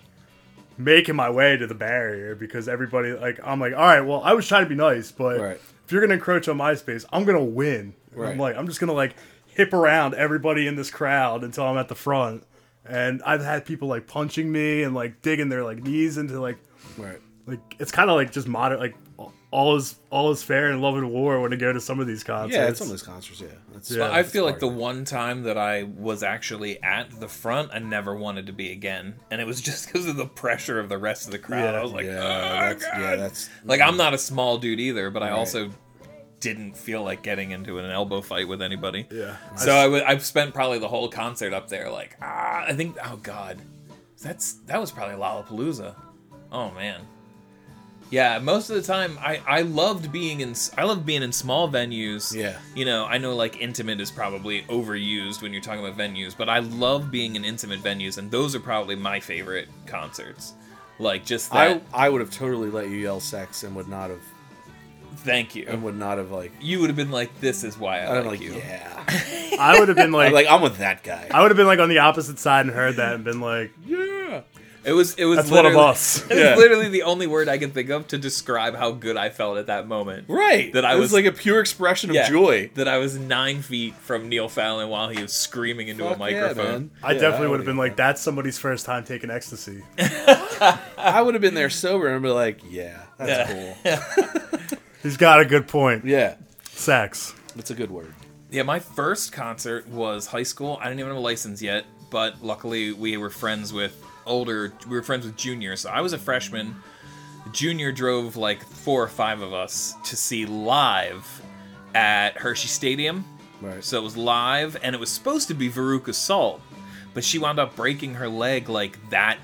making my way to the barrier because everybody like I'm like, all right, well, I was trying to be nice, but Right. if you're gonna encroach on my space, I'm gonna win. And I'm like, I'm just gonna like hip around everybody in this crowd until I'm at the front. And I've had people like punching me and like digging their like knees into like Right. like it's kind of like just modern like all is all is fair in love and war when I go to some of these concerts. Yeah, some of those concerts. Yeah. That's, Yeah. I feel like the it. one time that I was actually at the front, I never wanted to be again, and it was just because of the pressure of the rest of the crowd. Yeah. I was like, Yeah, "Oh, that's God." yeah, that's Like I'm not a small dude either, but I also didn't feel like getting into an elbow fight with anybody. Yeah. So I w- I've spent probably the whole concert up there like ah I think oh god. That's that was probably Lollapalooza. Oh man. Yeah, most of the time I I loved being in I loved being in small venues. Yeah. You know, I know like intimate is probably overused when you're talking about venues, but I love being in intimate venues and those are probably my favorite concerts. Like just that I I would have totally let you yell sex and would not have thank you. and would not have like You would have been like this is why I I'm like, like, you. yeah. I would have been like, I'm like I'm with that guy. I would have been like on the opposite side and heard that and been like, yeah. It was it was That's one of literally- us. It was literally the only word I can think of to describe how good I felt at that moment. Right. That I it was- was like a pure expression of Yeah, joy. That I was nine feet from Neil Fallon while he was screaming into Fuck a microphone. Yeah, I man. definitely would have been like, that's somebody's first time taking ecstasy. I would have been there sober and be like, yeah, that's Yeah. cool. He's got a good point. Yeah, Sex. that's a good word. Yeah, my first concert was high school. I didn't even have a license yet, but luckily we were friends with older. We were friends with juniors. So I was a freshman. Junior drove like four or five of us to see live at Hershey Stadium. Right. So it was live, and it was supposed to be Veruca Salt, but she wound up breaking her leg like that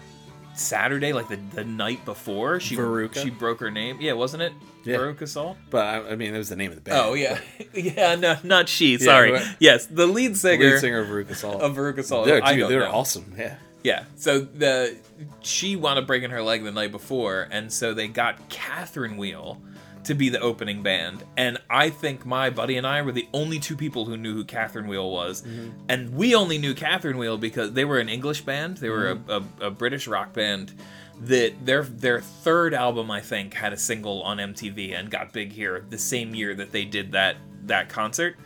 Saturday, like the, the night before. She Veruca? she broke her name. Yeah, wasn't it? Yeah. Veruca Salt. But I, I mean, it was the name of the band. Oh yeah, yeah. No, not she. Sorry. but- yes, the lead singer, lead singer of Veruca Salt. of Veruca Salt. They're, dude, they're know. awesome. Yeah. Yeah. So the she wound up breaking her leg the night before, and so they got Catherine Wheel to be the opening band. And I think my buddy and I were the only two people who knew who Catherine Wheel was. Mm-hmm. And we only knew Catherine Wheel because they were an English band. They were a, mm-hmm. a, a British rock band. That their their third album, I think, had a single on MTV and got big here the same year that they did that that concert.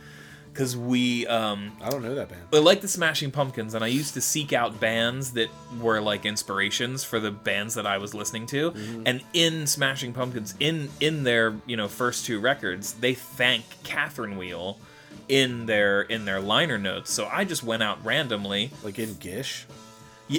Because we um, I don't know that band. I like the Smashing Pumpkins, and I used to seek out bands that were like inspirations for the bands that I was listening to. Mm-hmm. And in Smashing Pumpkins, in in their you know first two records, they thank Catherine Wheel in their in their liner notes. So I just went out randomly. Like in Gish.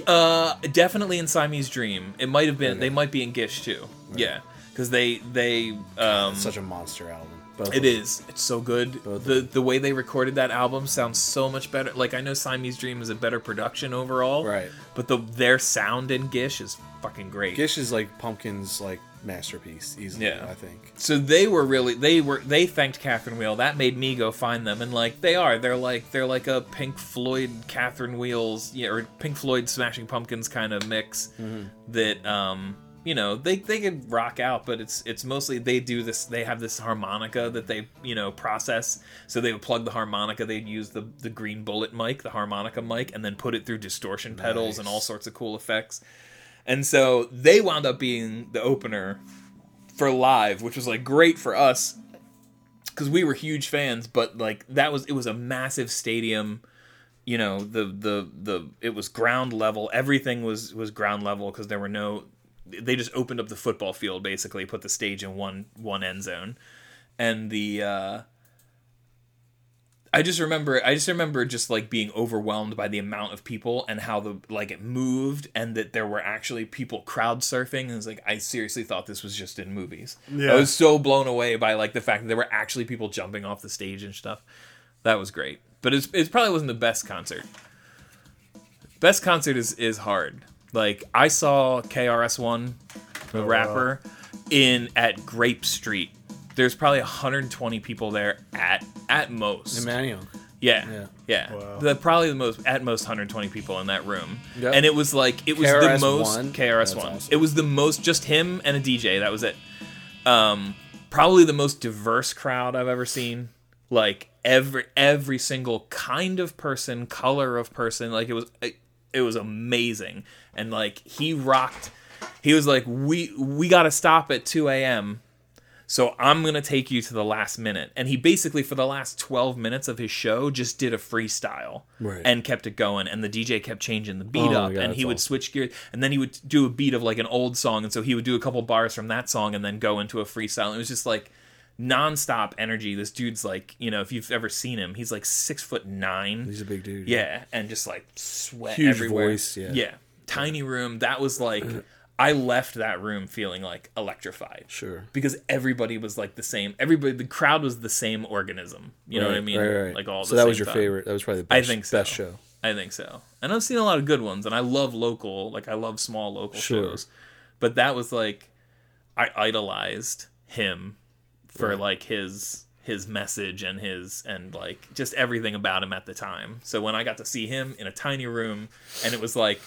Uh, definitely in Siamese Dream. It might have been. Okay. They might be in Gish too. Yeah, because they they um. Such a monster album. Both It is. It's so good. Both the The way they recorded that album sounds so much better. Like I know Siamese Dream is a better production overall, Right. But the their sound in Gish is fucking great. Gish is like Pumpkin's like masterpiece, easily. Yeah. I think. So they were really they were they thanked Catherine Wheel. That made me go find them, and like they are, they're like they're like a Pink Floyd Catherine Wheels, yeah, or Pink Floyd Smashing Pumpkins kind of mix that um you know they they could rock out, but it's it's mostly they do this. They have this harmonica that they you know process. So they would plug the harmonica. They'd use the the green bullet mic, the harmonica mic, and then put it through distortion pedals and all sorts of cool effects. And so they wound up being the opener for live, which was like great for us because we were huge fans. But like that was it was a massive stadium. You know the the the it was ground level. Everything was was ground level because there were no. They just opened up the football field basically, put the stage in one one end zone, and the. uh I just remember I just remember just like being overwhelmed by the amount of people and how the like it moved and that there were actually people crowd surfing and was like I seriously thought this was just in movies. Yeah. I was so blown away by like the fact that there were actually people jumping off the stage and stuff. That was great. But it's it probably wasn't the best concert. Best concert is is hard. Like I saw KRS-One, the Oh, wow. rapper, in at Grape Street. There's probably 120 people there at at most. Emmanuel. Yeah. Yeah. Yeah. Wow. The probably the most at most 120 people in that room. Yep. And it was like it was the KRS-One? most KRS That's one. awesome. It was the most just him and a DJ. That was it. Um probably the most diverse crowd I've ever seen. Like every every single kind of person, color of person, like it was it, it was amazing. And like he rocked he was like we we got to stop at 2 a.m so I'm gonna take you to the last minute. And he basically, for the last 12 minutes of his show, just did a freestyle Right. and kept it going. And the DJ kept changing the beat Oh up, God, and he would awesome. switch gears, and then he would do a beat of like an old song, and so he would do a couple bars from that song, and then go into a freestyle. And it was just like nonstop energy. This dude's like, you know, if you've ever seen him, he's like six foot nine. He's a big dude. Yeah, and just like sweat Huge everywhere. voice, yeah. yeah, tiny room. That was like, uh-huh. I left that room feeling like electrified Sure. because everybody was like the same. Everybody, the crowd was the same organism. You know what I mean? Right, right. Like all. So that was your time. favorite. That was probably the best, I think so. best show. I think so. And I've seen a lot of good ones, and I love local. Like I love small local Sure. shows, but that was like I idolized him for like his his message and his and like just everything about him at the time. So when I got to see him in a tiny room and it was like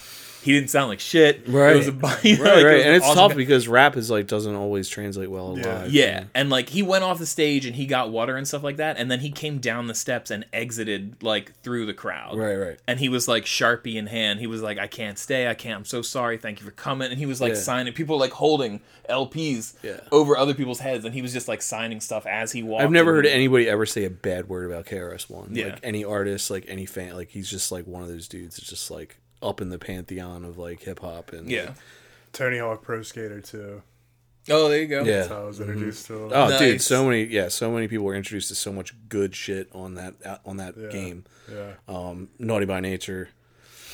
he didn't sound like shit. Right. It was a, you know, right, like, it right, was and it's awesome tough guy. because rap is like doesn't always translate well Yeah. live. Yeah, and like he went off the stage and he got water and stuff like that, and then he came down the steps and exited like through the crowd. Right, right. And he was like sharpie in hand. He was like, "I can't stay. I can't. I'm so sorry. Thank you for coming." And he was like Yeah. signing. People were, like holding LPs Yeah. over other people's heads, and he was just like signing stuff as he walked. I've never heard anybody ever say a bad word about KRS One. Yeah. Like any artist, like any fan, like he's just like one of those dudes. It's just like up in the pantheon of like hip hop and Yeah. Tony Hawk Pro Skater too. Oh, there you go. yeah. That's how I was introduced to him. Oh, dude, so many, yeah, so many people were introduced to so much good shit on that on that Yeah. game. Yeah. Um, Naughty by Nature,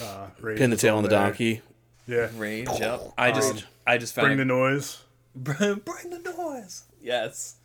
Uh, Rage Pin the Tail on the there. Donkey. Yeah. Rage. Yep. I just, I just found Bring the noise. Bring bring the noise. Yes.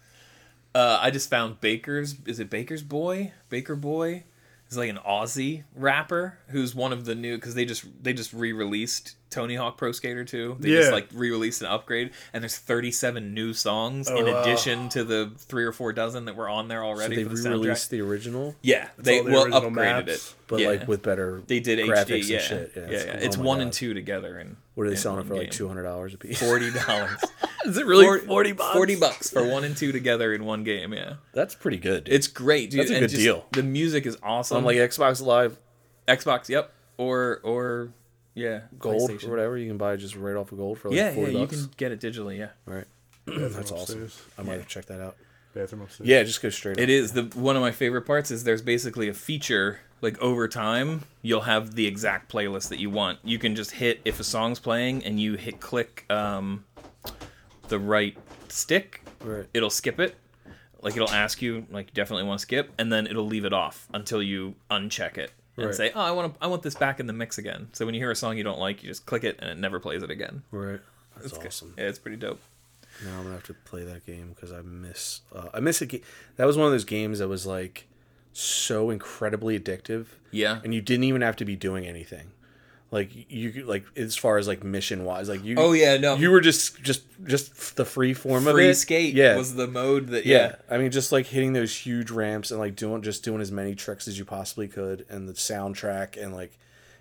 Uh, I just found Baker's. Is it Baker's Boy? Baker Boy. He's like an Aussie rapper who's one of the new because they just they just re-released Tony Hawk Pro Skater 2. They just like re-released an upgrade, and there's 37 new songs Oh, in wow. addition to the three or four dozen that were on there So already they the re-released soundtrack. the original, Yeah, they all the well upgraded maps, it, but yeah. like with better they did graphics HD. and Yeah, shit. yeah, Yeah, yeah. it's- It's oh my one God. and two together. And What are they selling it for? Like two hundred dollars a piece? Forty dollars. Is it really forty bucks? Forty bucks for one and two together in one game. Yeah. That's pretty good. dude. It's great, dude. That's a and good just deal. The music is awesome. on like Xbox Live Xbox, yep, or or yeah, Gold or whatever. You can buy just right off of Gold for like Yeah, yeah, forty you bucks. can get it digitally. Yeah, Right. Bathroom That's awesome. upstairs. I might have checked that out. Bathroom upstairs. Yeah, just go straight. it up. is the one of my favorite parts. Is there's basically a feature like over time you'll have the exact playlist that you want. You can just hit if a song's playing and you hit click um, the right stick, Right. it'll skip it. Like it'll ask you like you definitely want to skip, and then it'll leave it off until you uncheck it and Right. say, "Oh, I want to, I want this back in the mix again." So when you hear a song you don't like, you just click it and it never plays it again. Right. That's It's good. awesome. Yeah, it's pretty dope. Now I'm gonna have to play that game because I miss. Uh, I miss a game. That was one of those games that was like so incredibly addictive. Yeah. And you didn't even have to be doing anything. Like you like as far as like mission wise, like you. Oh, yeah, no. You were just just just the free form of Free skate Yeah. was the mode that yeah. yeah. I mean, just like hitting those huge ramps and like doing just doing as many tricks as you possibly could, and the soundtrack and like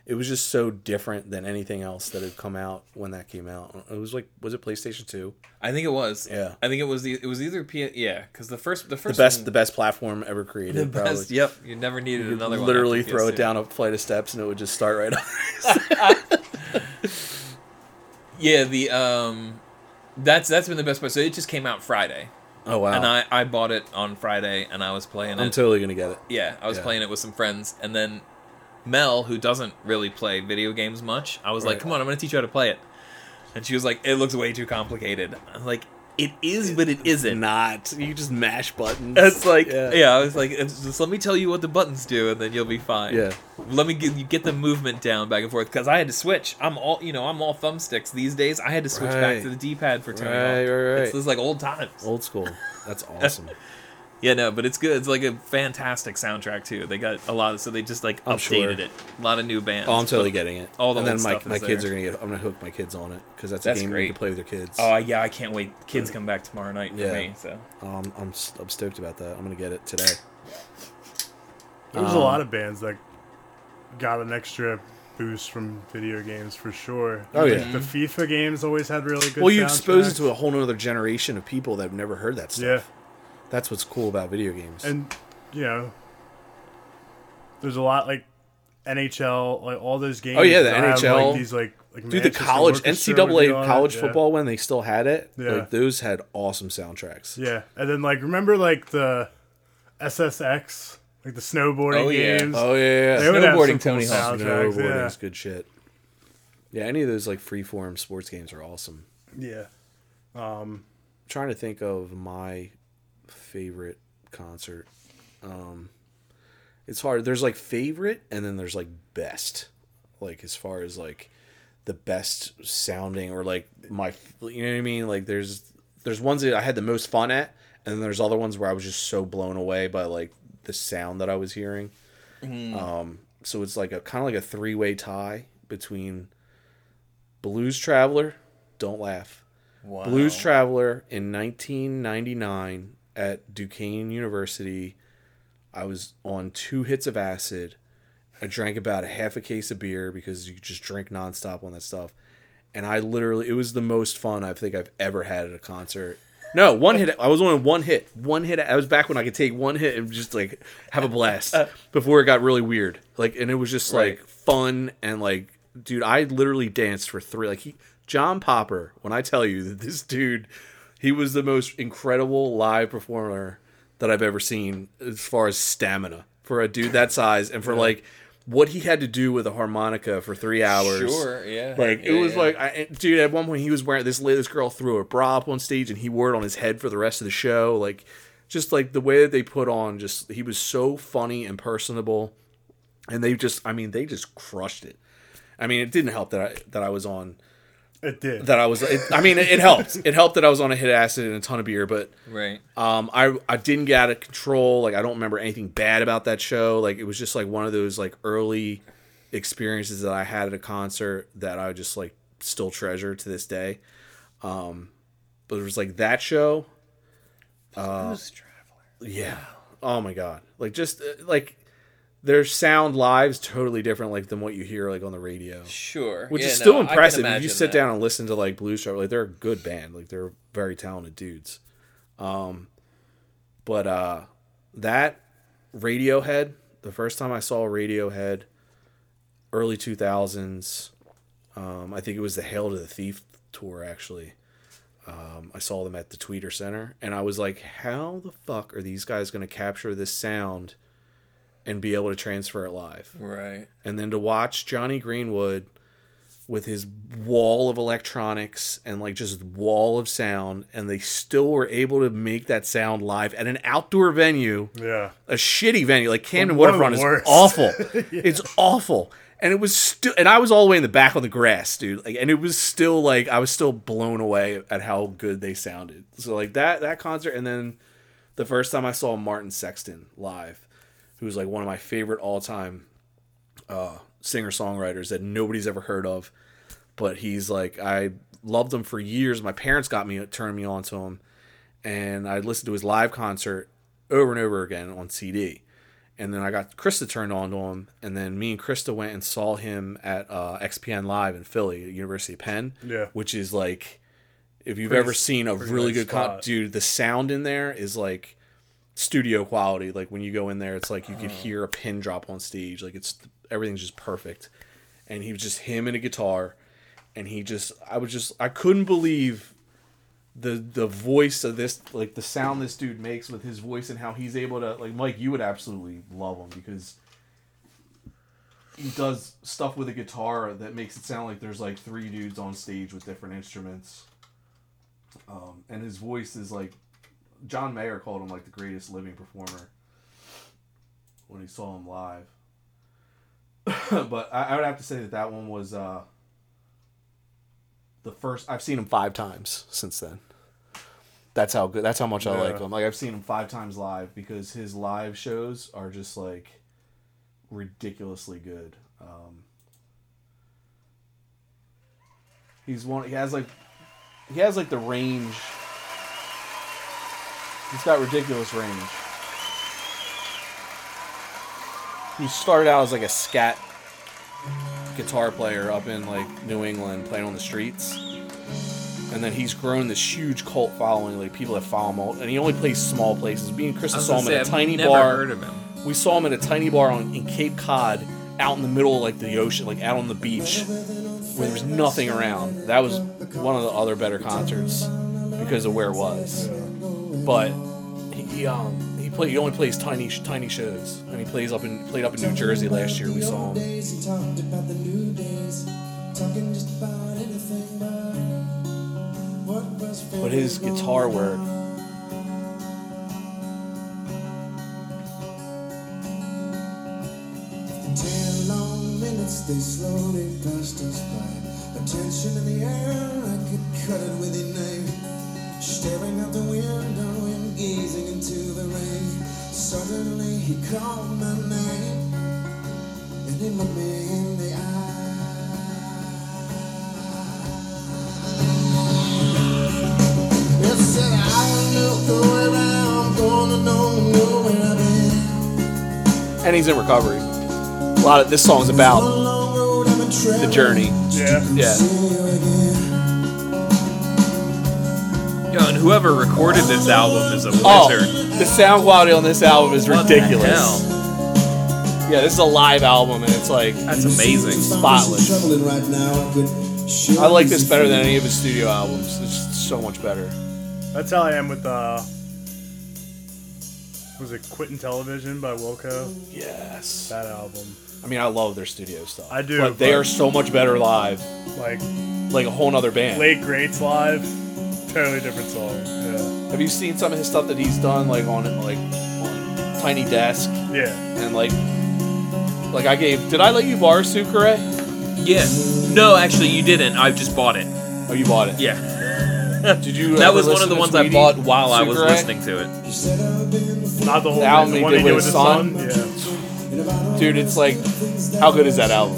it was just so different than anything else that had come out when that came out. It was like was it PlayStation Two? I think it was. Yeah. I think it was the it was either P yeah because the first the first The best one- the best platform ever created. the probably. best yep you never needed another one Literally after throw it PS2. down a flight of steps and it would just start right up. yeah the um that's that's been the best part so it just came out Friday oh wow! and I I bought it on Friday and I was playing it. I'm it totally gonna get it. yeah I was Yeah. playing it with some friends and then Mel who doesn't really play video games much I was like come on I'm gonna teach you how to play it and she was like it looks way too complicated I was like it is but it isn't Not you just mash buttons. It's like Yeah. yeah. I was like, just let me tell you what the buttons do, and then you'll be fine. Yeah. Let me get you get the movement down back and forth because I had to switch. I'm all you know. I'm all thumbsticks these days. I had to switch back to the D-pad for Tony Right, Hawk. right, right. It's, it's like old times. old school. That's awesome. Yeah, no, but it's good. It's like a fantastic soundtrack too. They got a lot of so they just like I'm updated sure. it. A lot of new bands. oh, I'm totally getting it. all the and then my, stuff my is kids there. are gonna get. I'm gonna hook my kids on it because that's, That's a game great. you can play with your kids. Oh yeah, I can't wait. Kids come back tomorrow night for Yeah. me. So Um, I'm s- I'm stoked about that. I'm gonna get it today. There was Um, a lot of bands that got an extra boost from video games for sure. Oh, yeah. the FIFA games always had really good. Well, you expose it to a whole other generation of people that have never heard that stuff. yeah, That's what's cool about video games. and you know, there's a lot like NHL, like all those games. Oh, yeah, the that have, NHL. like, these like like Dude, the college Orchestra would be NCAA on it, college yeah. football when they still had it, Yeah. like those had awesome soundtracks. Yeah, and then like remember like the SSX, like the snowboarding Oh, yeah. games. Oh yeah, They yeah. would have Snowboarding Tony Hawk. soundtracks, Snowboarding is good shit. Yeah, any of those like freeform sports games are awesome. Yeah, yeah. I'm trying to think of my favorite concert. Um, it's hard. There's like favorite, and then there's like best. Like as far as like the best sounding, or like my, you know what I mean. Like there's there's ones that I had the most fun at, and then there's other ones where I was just so blown away by like the sound that I was hearing. Um, so it's like a kind of like a three way tie between Blues Traveler, Don't Laugh, Wow. Blues Traveler in 1999 at Duquesne University. I was on two hits of acid. I drank about a half a case of beer because you just drink nonstop on that stuff. And I literally, it was the most fun I think I've ever had at a concert. No, one hit. I was on one hit. One hit. I was back when I could take one hit and just like have a blast uh, before it got really weird. Like, and it was just like Right. fun and like, dude, I literally danced for three. Like, he, John Popper. When I tell you that this dude, he was the most incredible live performer that I've ever seen as far as stamina for a dude that size and for like what he had to do with a harmonica for three hours. Sure, yeah. Like it was yeah. like, I, dude. At one point, he was wearing this. This girl threw a bra up on stage, and he wore it on his head for the rest of the show. Like, just like the way that they put on, just he was so funny and personable, and they just, I mean, they just crushed it. I mean, it didn't help that I that I was on It did. that I was. It, I mean, it, it helped. It helped that I was on a hit acid and a ton of beer, but Right. um, I I didn't get out of control. Like I don't remember anything bad about that show. Like it was just like one of those like early experiences that I had at a concert that I just like still treasure to this day. Um, but it was like that show. Blues Traveler. Yeah. Oh my god. Like just uh, like their sound live's totally different like than what you hear like on the radio. Sure. Which Yeah, is still no, impressive if you sit that. down and listen to like Blue Traveler. Like they're a good band. Like they're very talented dudes. Um, but uh, that Radiohead. The first time I saw Radiohead, early two thousands. Um, I think it was the Hail to the Thief tour actually. Um, I saw them at the Tweeter Center, and I was like, "How the fuck are these guys going to capture this sound and be able to transfer it live?" Right. and then to watch Jonny Greenwood with his wall of electronics and like just wall of sound and they still were able to make that sound live at an outdoor venue yeah. a shitty venue like Camden One Waterfront is worst. awful it's awful and it was still and I was all the way in the back on the grass dude like and it was still like I was still blown away at how good they sounded so like that that concert and then the first time I saw Martin Sexton live who's like one of my favorite all-time uh, singer songwriters that nobody's ever heard of. But he's like I loved him for years. My parents got me turned me on to him, and I listened to his live concert over and over again on CD. And then I got Krista turned on to him, and then me and Krista went and saw him at uh, XPN Live in Philly, at University of Penn. Yeah. which is like if you've Pretty ever seen a really nice good con- dude, the sound in there is like studio quality. Like when you go in there, it's like you could hear a pin drop on stage. Like it's everything's just perfect. And he was just him and a guitar, and he just I was just I couldn't believe the the voice of this like the sound this dude makes with his voice and how he's able to like Mike you would absolutely love him because he does stuff with a guitar that makes it sound like there's like three dudes on stage with different instruments um, and his voice is like John Mayer called him like the greatest living performer when he saw him live. but I, I would have to say that that one was uh, the first. I've seen him five times since then. That's how good. That's how much I like him. Like I've seen him five times live because his live shows are just like ridiculously good. Um, he's one. He has like he has like the range. He's got ridiculous range. He started out as like a scat guitar player up in like New England playing on the streets. And then he's grown this huge cult following, like people that follow him all and he only plays small places. Me and Chris saw him say, at a I've tiny never bar. heard of him. We saw him at a tiny bar on, in Cape Cod, out in the middle of like the ocean, like out on the beach, where there's nothing around. That was one of the other better concerts because of where it was. But he um he play he only plays tiny tiny shows, and he plays up in played up in New Jersey last year. We saw him. But his guitar work, Ten long minutes they slowly passed us by. Attention in the air, I could cut it with a knife. Staring out the window and gazing into the rain Suddenly he called my name And he looked me in the eye And he's in recovery. A lot of this song's about the journey. Yeah. Yeah. Whoever recorded this album is a Oh, wizard. the sound quality on this album is What the ridiculous. hell? Yeah, this is a live album, and it's like That's amazing. spotless. Troubling right now, I could show I like this better than any of his studio albums. It's so much better. That's how I am with uh was it Kicking Television by Wilco? Yes. That album. I mean, I love their studio stuff. I do, But they are so much better live. Like Like a whole nother band. Late Greats Live, totally different song. Yeah. Have you seen some of his stuff that he's done, like on like on Tiny Desk Yeah. and like like I gave? Did I let you borrow Sukierae? Yeah. No, actually, you didn't. I just bought it. Oh, you bought it. Yeah. Did you? That was one of the to ones I bought while I was listening to it. Not the whole The album the one did they with did with his the son? Yeah. Dude, it's like, how good is that album?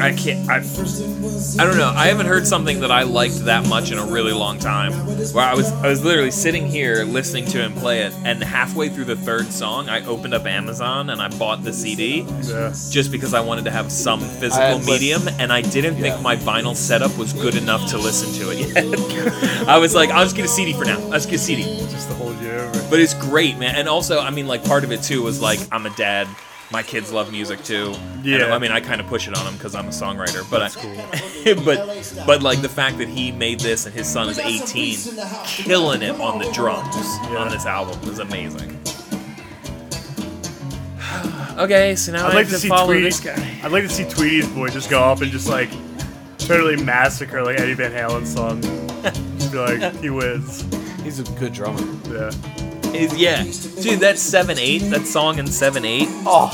I can't. I, I don't know. I haven't heard something that I liked that much in a really long time. Where I was, I was literally sitting here listening to him play it, and halfway through the third song, I opened up Amazon and I bought the CD Yeah. just because I wanted to have some physical had lis- medium, and I didn't Yeah. think my vinyl setup was good enough to listen to it yet. I was like, I'll just get a CD for now. Let's get a CD. Just to hold you over. But it's great, man. And also, I mean, like part of it too was like I'm a dad. My kids love music too. And, Yeah. I mean, I kind of push it on them because I'm a songwriter. But I, but but like the fact that he made this and his son is 18, killing it on the drums on this album is amazing. okay, so now I'd I like have to to see follow Tweety. this guy. I'd like to see Tweedy's boy just go up and just like totally massacre like Eddie Van Halen's son. Just be like, he wins. He's a good drummer. Yeah. Is yeah, dude. That's seven eight. That song in seven eight. Oh,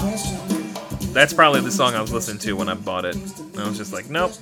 That's probably the song I was listening to when I bought it. And I was just like, nope.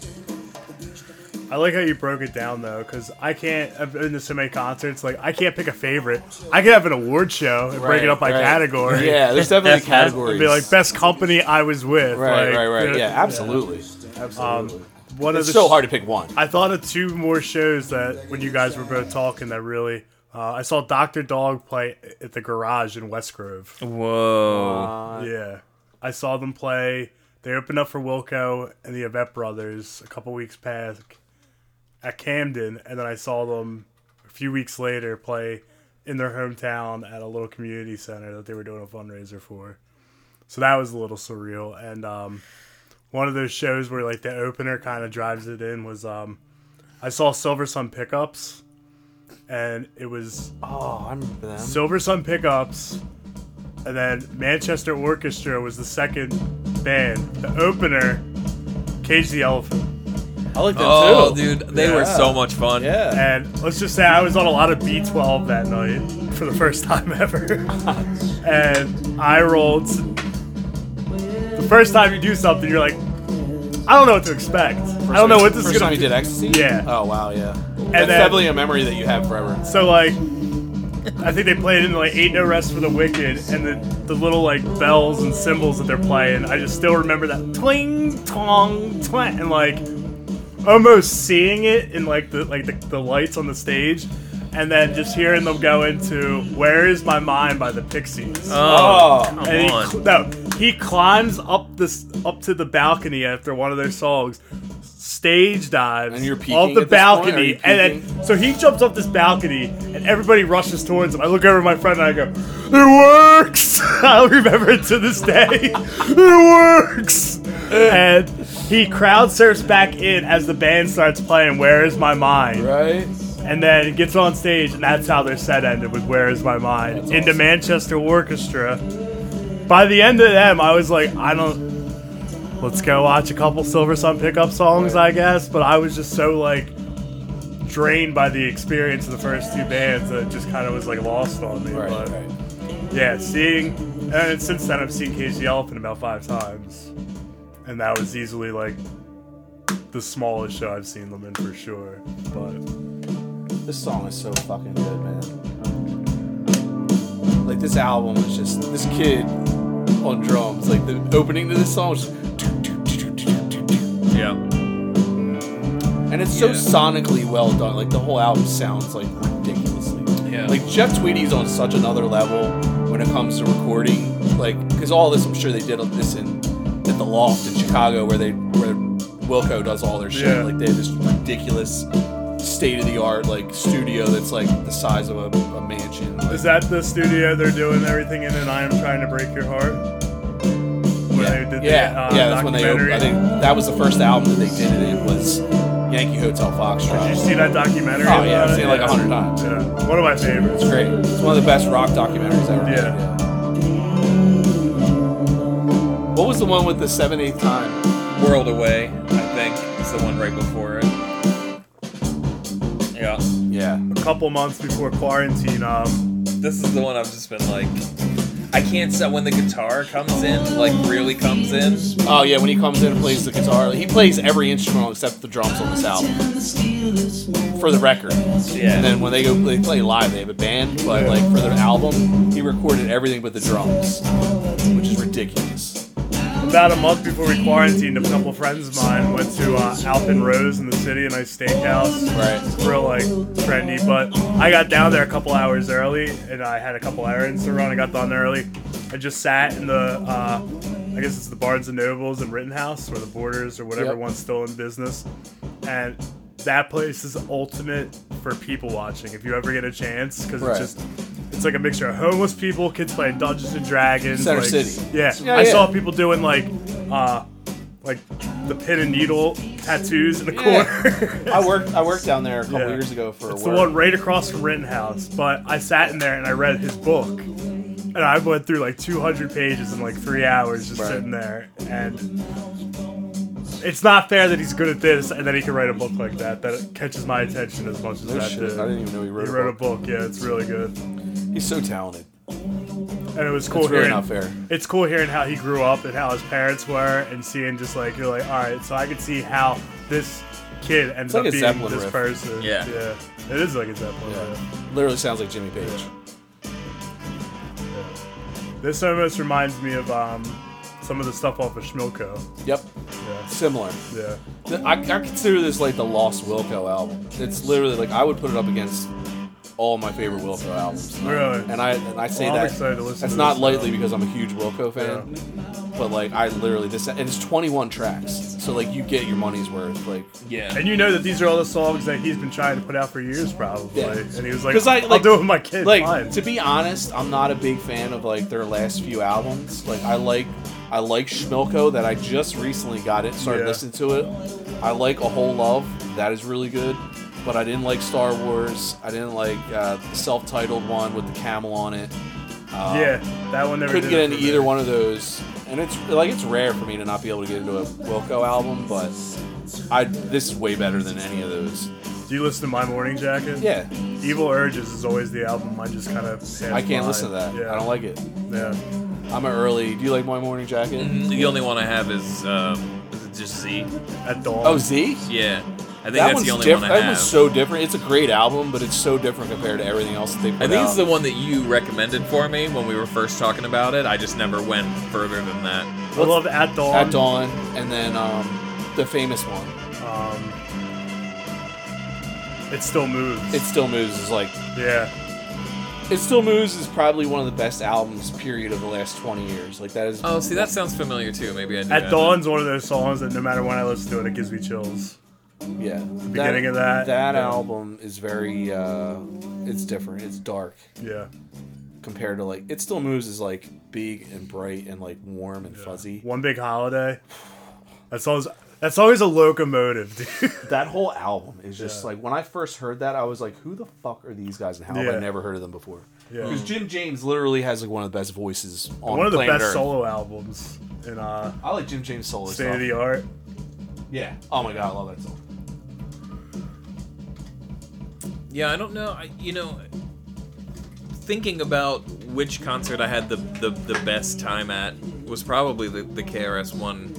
I like how you broke it down though, because I can't. I've been to so many concerts. Like I can't pick a favorite. I could have an award show and break it up by right. category. Yeah, there's definitely It'd categories. It'd be like best company I was with. right, like, right, right. you Yeah, know, absolutely, absolutely. Um, one of it's the so sh- hard to pick one. I thought of two more shows that when you guys were both talking that really. Uh, I saw Doctor Dog play at the Garage in West Grove. Whoa. Yeah, I saw them play. They opened up for Wilco and the Avett Brothers a couple weeks past at Camden, and then I saw them a few weeks later play in their hometown at a little community center that they were doing a fundraiser for. So that was a little surreal. And um, one of those shows where like the opener kind of drives it in was um, I saw Silversun Pickups, and it was Oh, I remember them. Silversun Pickups, and then Manchester Orchestra was the second band. The opener, Cage the Elephant. I like them Oh, too. dude, they were so much fun. Yeah. And let's just say I was on a lot of B12 that night for the first time ever. and I rolled. The first time you do something, you're like, I don't know what to expect. I don't know what this First is gonna First time you did ecstasy. Yeah. Oh wow, yeah. That's then- definitely a memory that you have forever. So like, I think they played in like "Ain't No Rest for the Wicked" and the the little like bells and cymbals that they're playing. I just still remember that twing tong twang and like almost seeing it in like the like the, the lights on the stage, and then just hearing them go into "Where Is My Mind" by the Pixies. Oh, oh. come And he, on. no, he climbs up this up to the balcony after one of their songs, stage dives And you're off the this point? Balcony, and then so he jumps off this balcony, and everybody rushes towards him. I look over at my friend and I go, "It works!" I'll remember it to this day. it works. and he crowd surfs back in as the band starts playing "Where Is My Mind." Right. and then gets on stage, and that's how their set ended with "Where Is My Mind" into Manchester Orchestra. By the end of them, I was like, I don't. Let's go watch a couple Silversun pickup songs, I guess. But I was just so like drained by the experience of the first two bands that it just kind of was like lost on me. Right. but Right. yeah, seeing, and since then I've seen Cage the Elephant about five times, and that was easily like the smallest show I've seen them in for sure. But This song is so fucking good, man. Like this album is just this kid on drums. Like the opening to this song Yeah. and it's so Yeah. sonically well done. Like the whole album sounds like ridiculously. Yeah. Like Jeff Tweedy's on such another level when it comes to recording. like because all this I'm sure they did this in at the loft in Chicago where they where Wilco does all their shit. Yeah. Like they have this ridiculous state of the art like studio that's like the size of a, a mansion. Like, Is that the studio they're doing everything in? And I am trying to break your heart. Where yeah, they did yeah, the, uh, yeah. That's when they. Opened, documentary? I think that was the first album that they did it in was Yankee Hotel Foxtrot. Did you see that documentary? Oh yeah, I've seen it like a hundred times. Yeah, one of my favorites. It's great. It's one of the best rock documentaries ever. made, Yeah. What was the one with the seven eighth time? World Away, I think, is the one right before it. Yeah. Yeah. A couple months before quarantine, um, This is the one I've just been like. I can't say when the guitar comes in, like really comes in. Oh yeah, when he comes in and plays the guitar, he plays every instrument except the drums on this album. For the record. Yeah. And then when they go they play live, they have a band, but like for their album, he recorded everything but the drums, which is ridiculous. About a month before we quarantined, a couple friends of mine went to uh, Alpen Rose in the city, a nice steakhouse. Right. It's real like trendy, but I got down there a couple hours early, and I had a couple errands to run. I got down there early. I just sat in the, uh, I guess it's the Barnes and Nobles in Rittenhouse, or the Borders, or whatever Yep. one's still in business, and that place is ultimate for people watching. If you ever get a chance, because Right. it's just. It's like a mixture of homeless people, kids playing Dungeons and Dragons. Center like- City. Yeah. Yeah, I yeah. saw people doing like, uh, like the pin and needle tattoos in the Yeah. corner. I worked I worked down there a couple years ago for It's the one right across from Rittenhouse. But I sat in there and I read his book. And I went through like 200 pages in like three hours just Right. sitting there. And it's not fair that he's good at this and then he can write a book like that. That catches my attention as much as No that shit. did. I didn't even know he wrote, he a, wrote a book. book. Yeah, it's really good. He's so talented. And it was cool It's really hearing. not fair. It's cool hearing how he grew up and how his parents were, and seeing just like you're like, all right, so I can see how this kid ends like up a being Zeppelin this riff. person. Yeah. yeah, it is like a Zeppelin. Yeah. riff. Literally sounds like Jimmy Page. This almost reminds me of um, some of the stuff off of Schmilco. Yep. Yeah, Similar. yeah. I, I consider this like the Lost Wilco album. It's literally like I would put it up against all my favorite Wilco albums. Really? And I and I say Well, I'm that excited to listen that's to not this uh, lightly now. because I'm a huge Wilco fan. But like I literally this and it's 21 tracks, so like you get your money's worth. Like Yeah. And you know that these are all the songs that he's been trying to put out for years, probably. Yeah. And he was like, 'Cause I, I'll like- do it with my kid. like fine. to be honest, I'm not a big fan of like their last few albums. Like I like I like Schmilco that I just recently got it, started Yeah. listening to it. I like A Whole Love, that is really good. But I didn't like Star Wars. I didn't like uh, the self-titled one with the camel on it. Uh, yeah, that one never couldn't get into me. either one of those. And it's like it's rare for me to not be able to get into a Wilco album, but I this is way better than any of those. Do you listen to My Morning Jacket? Yeah, Evil Urges is always the album I just kind of. I can't listen to that. Yeah. I don't like it. Yeah. I'm an early. Do you like My Morning Jacket? The only one I have is um, is it just Z. At dawn. Oh, Z. Yeah, I think That that's one's the only diff- one I That have. one's so different. It's a great album, but it's so different compared to everything else that they put I think out. it's the one that you recommended for me when we were first talking about it. I just never went further than that. I love At Dawn. At Dawn, and then um, the famous one. Um, it still moves. It Still Moves is like yeah. It Still Moves is probably one of the best albums period of the last 20 years. Like that is Oh, see, that sounds familiar too. Maybe I do. At have Dawn's one of those songs that no matter when I listen to it, it gives me chills. yeah. The beginning of that, That yeah. album is very uh it's different. It's dark Yeah. compared to like It Still Moves is like big and bright and like warm and fuzzy. One Big Holiday. That song's that always a locomotive, dude. That whole album is just like when I first heard that I was like who the fuck are these guys and how have I never heard of them before? Yeah. Because Jim James literally has like one of the best voices on One of the best Earth. solo albums in uh, I like Jim James solo State stuff. of the Art. Yeah. Oh my god, I love that song. Yeah, I don't know. I, you know, thinking about which concert I had the, the, the best time at was probably the, the KRS one.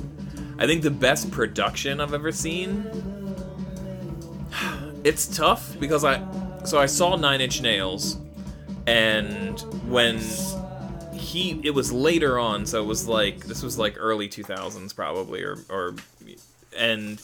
I think the best production I've ever seen. It's tough because I so I saw Nine Inch Nails, and when he it was later on, so it was like this was like early two thousands probably or or and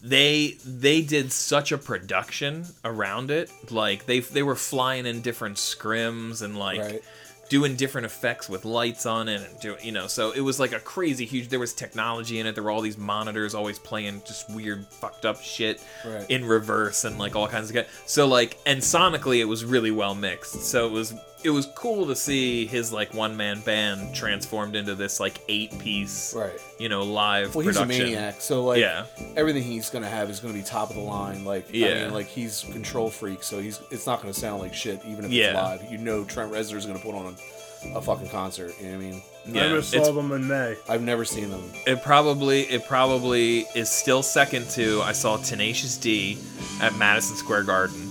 they they did such a production around it like they they were flying in different scrims and like Right. Doing different effects with lights on it and do you know so it was like a crazy huge there was technology in it there were all these monitors always playing just weird fucked up shit Right. in reverse and like all kinds of good so like and sonically it was really well mixed so it was it was cool to see his like one man band transformed into this like eight piece Right. you know live Well, he's a maniac, so like Yeah. everything he's gonna have is gonna be top of the line. Like, yeah, I Yeah. mean, like he's control freak, so he's it's not gonna sound like shit, even if Yeah. it's live. You know, Trent Reznor's gonna put on a, a fucking concert. You know what I mean? yeah, I just it's- saw them in May. I've never seen them. it probably it probably is still second to I saw Tenacious D at Madison Square Garden.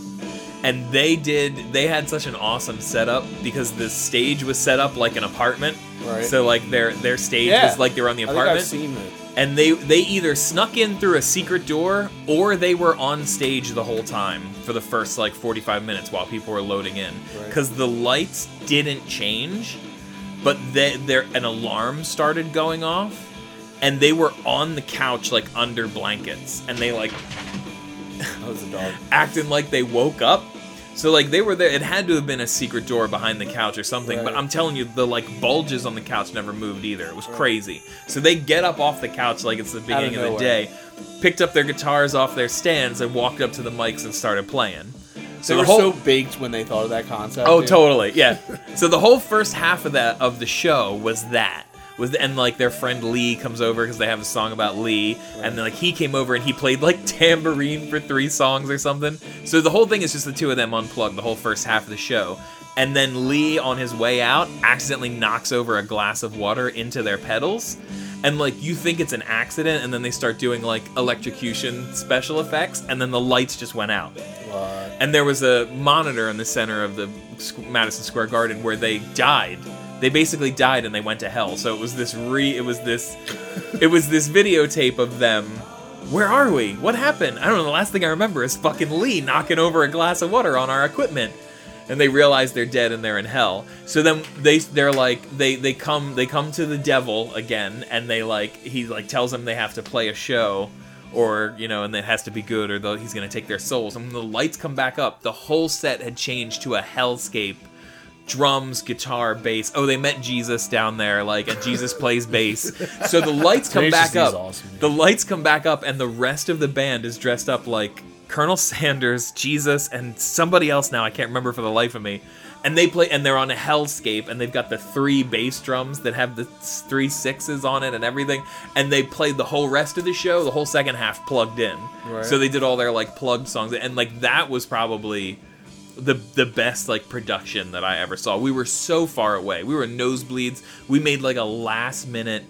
And they did they had such an awesome setup because the stage was set up like an apartment. Right. So like their their stage Yeah. was like they were on the I think apartment. I've seen it. and they they either snuck in through a secret door or they were on stage the whole time for the first like 45 minutes while people were loading in Right. because the lights didn't change but they, there an alarm started going off and they were on the couch like under blankets and they like That was a dog. acting like they woke up. So like they were there. It had to have been a secret door behind the couch or something. But I'm telling you, the like bulges on the couch never moved either. It was crazy. So they get up off the couch like it's the beginning of, the day, picked up their guitars off their stands and walked up to the mics and started playing. So they the were whole so baked when they thought of that concept. Oh, dude. totally. Yeah. so the whole first half of that of the show was that. Was and like their friend Lee comes over because they have a song about Lee, and then like he came over and he played like tambourine for three songs or something. So the whole thing is just the two of them unplugged the whole first half of the show, and then Lee on his way out accidentally knocks over a glass of water into their pedals, and like you think it's an accident, and then they start doing like electrocution special effects, and then the lights just went out What? and there was a monitor in the center of the Madison Square Garden where they died. They basically died and they went to hell. So it was this re it was this it was this videotape of them. Where are we? What happened? I don't know. The last thing I remember is fucking Lee knocking over a glass of water on our equipment. And they realize they're dead and they're in hell. So then they they're like they they come they come to the devil again and they like he like tells them they have to play a show or you know and it has to be good or he's gonna take their souls and when the lights come back up the whole set had changed to a hellscape drums guitar bass. Oh they met jesus down there like and jesus plays bass. So the lights come back up. awesome, the lights come back up and the rest of the band is dressed up like colonel sanders jesus and somebody else now i can't remember for the life of me. And they play and they're on a hellscape and they've got the three bass drums that have the three sixes on it and everything. And they played the whole rest of the show the whole second half plugged in. Right. so they did all their like plugged songs. And like that was probably the the best like production that I ever saw. We were so far away. We were nosebleeds. We made like a last minute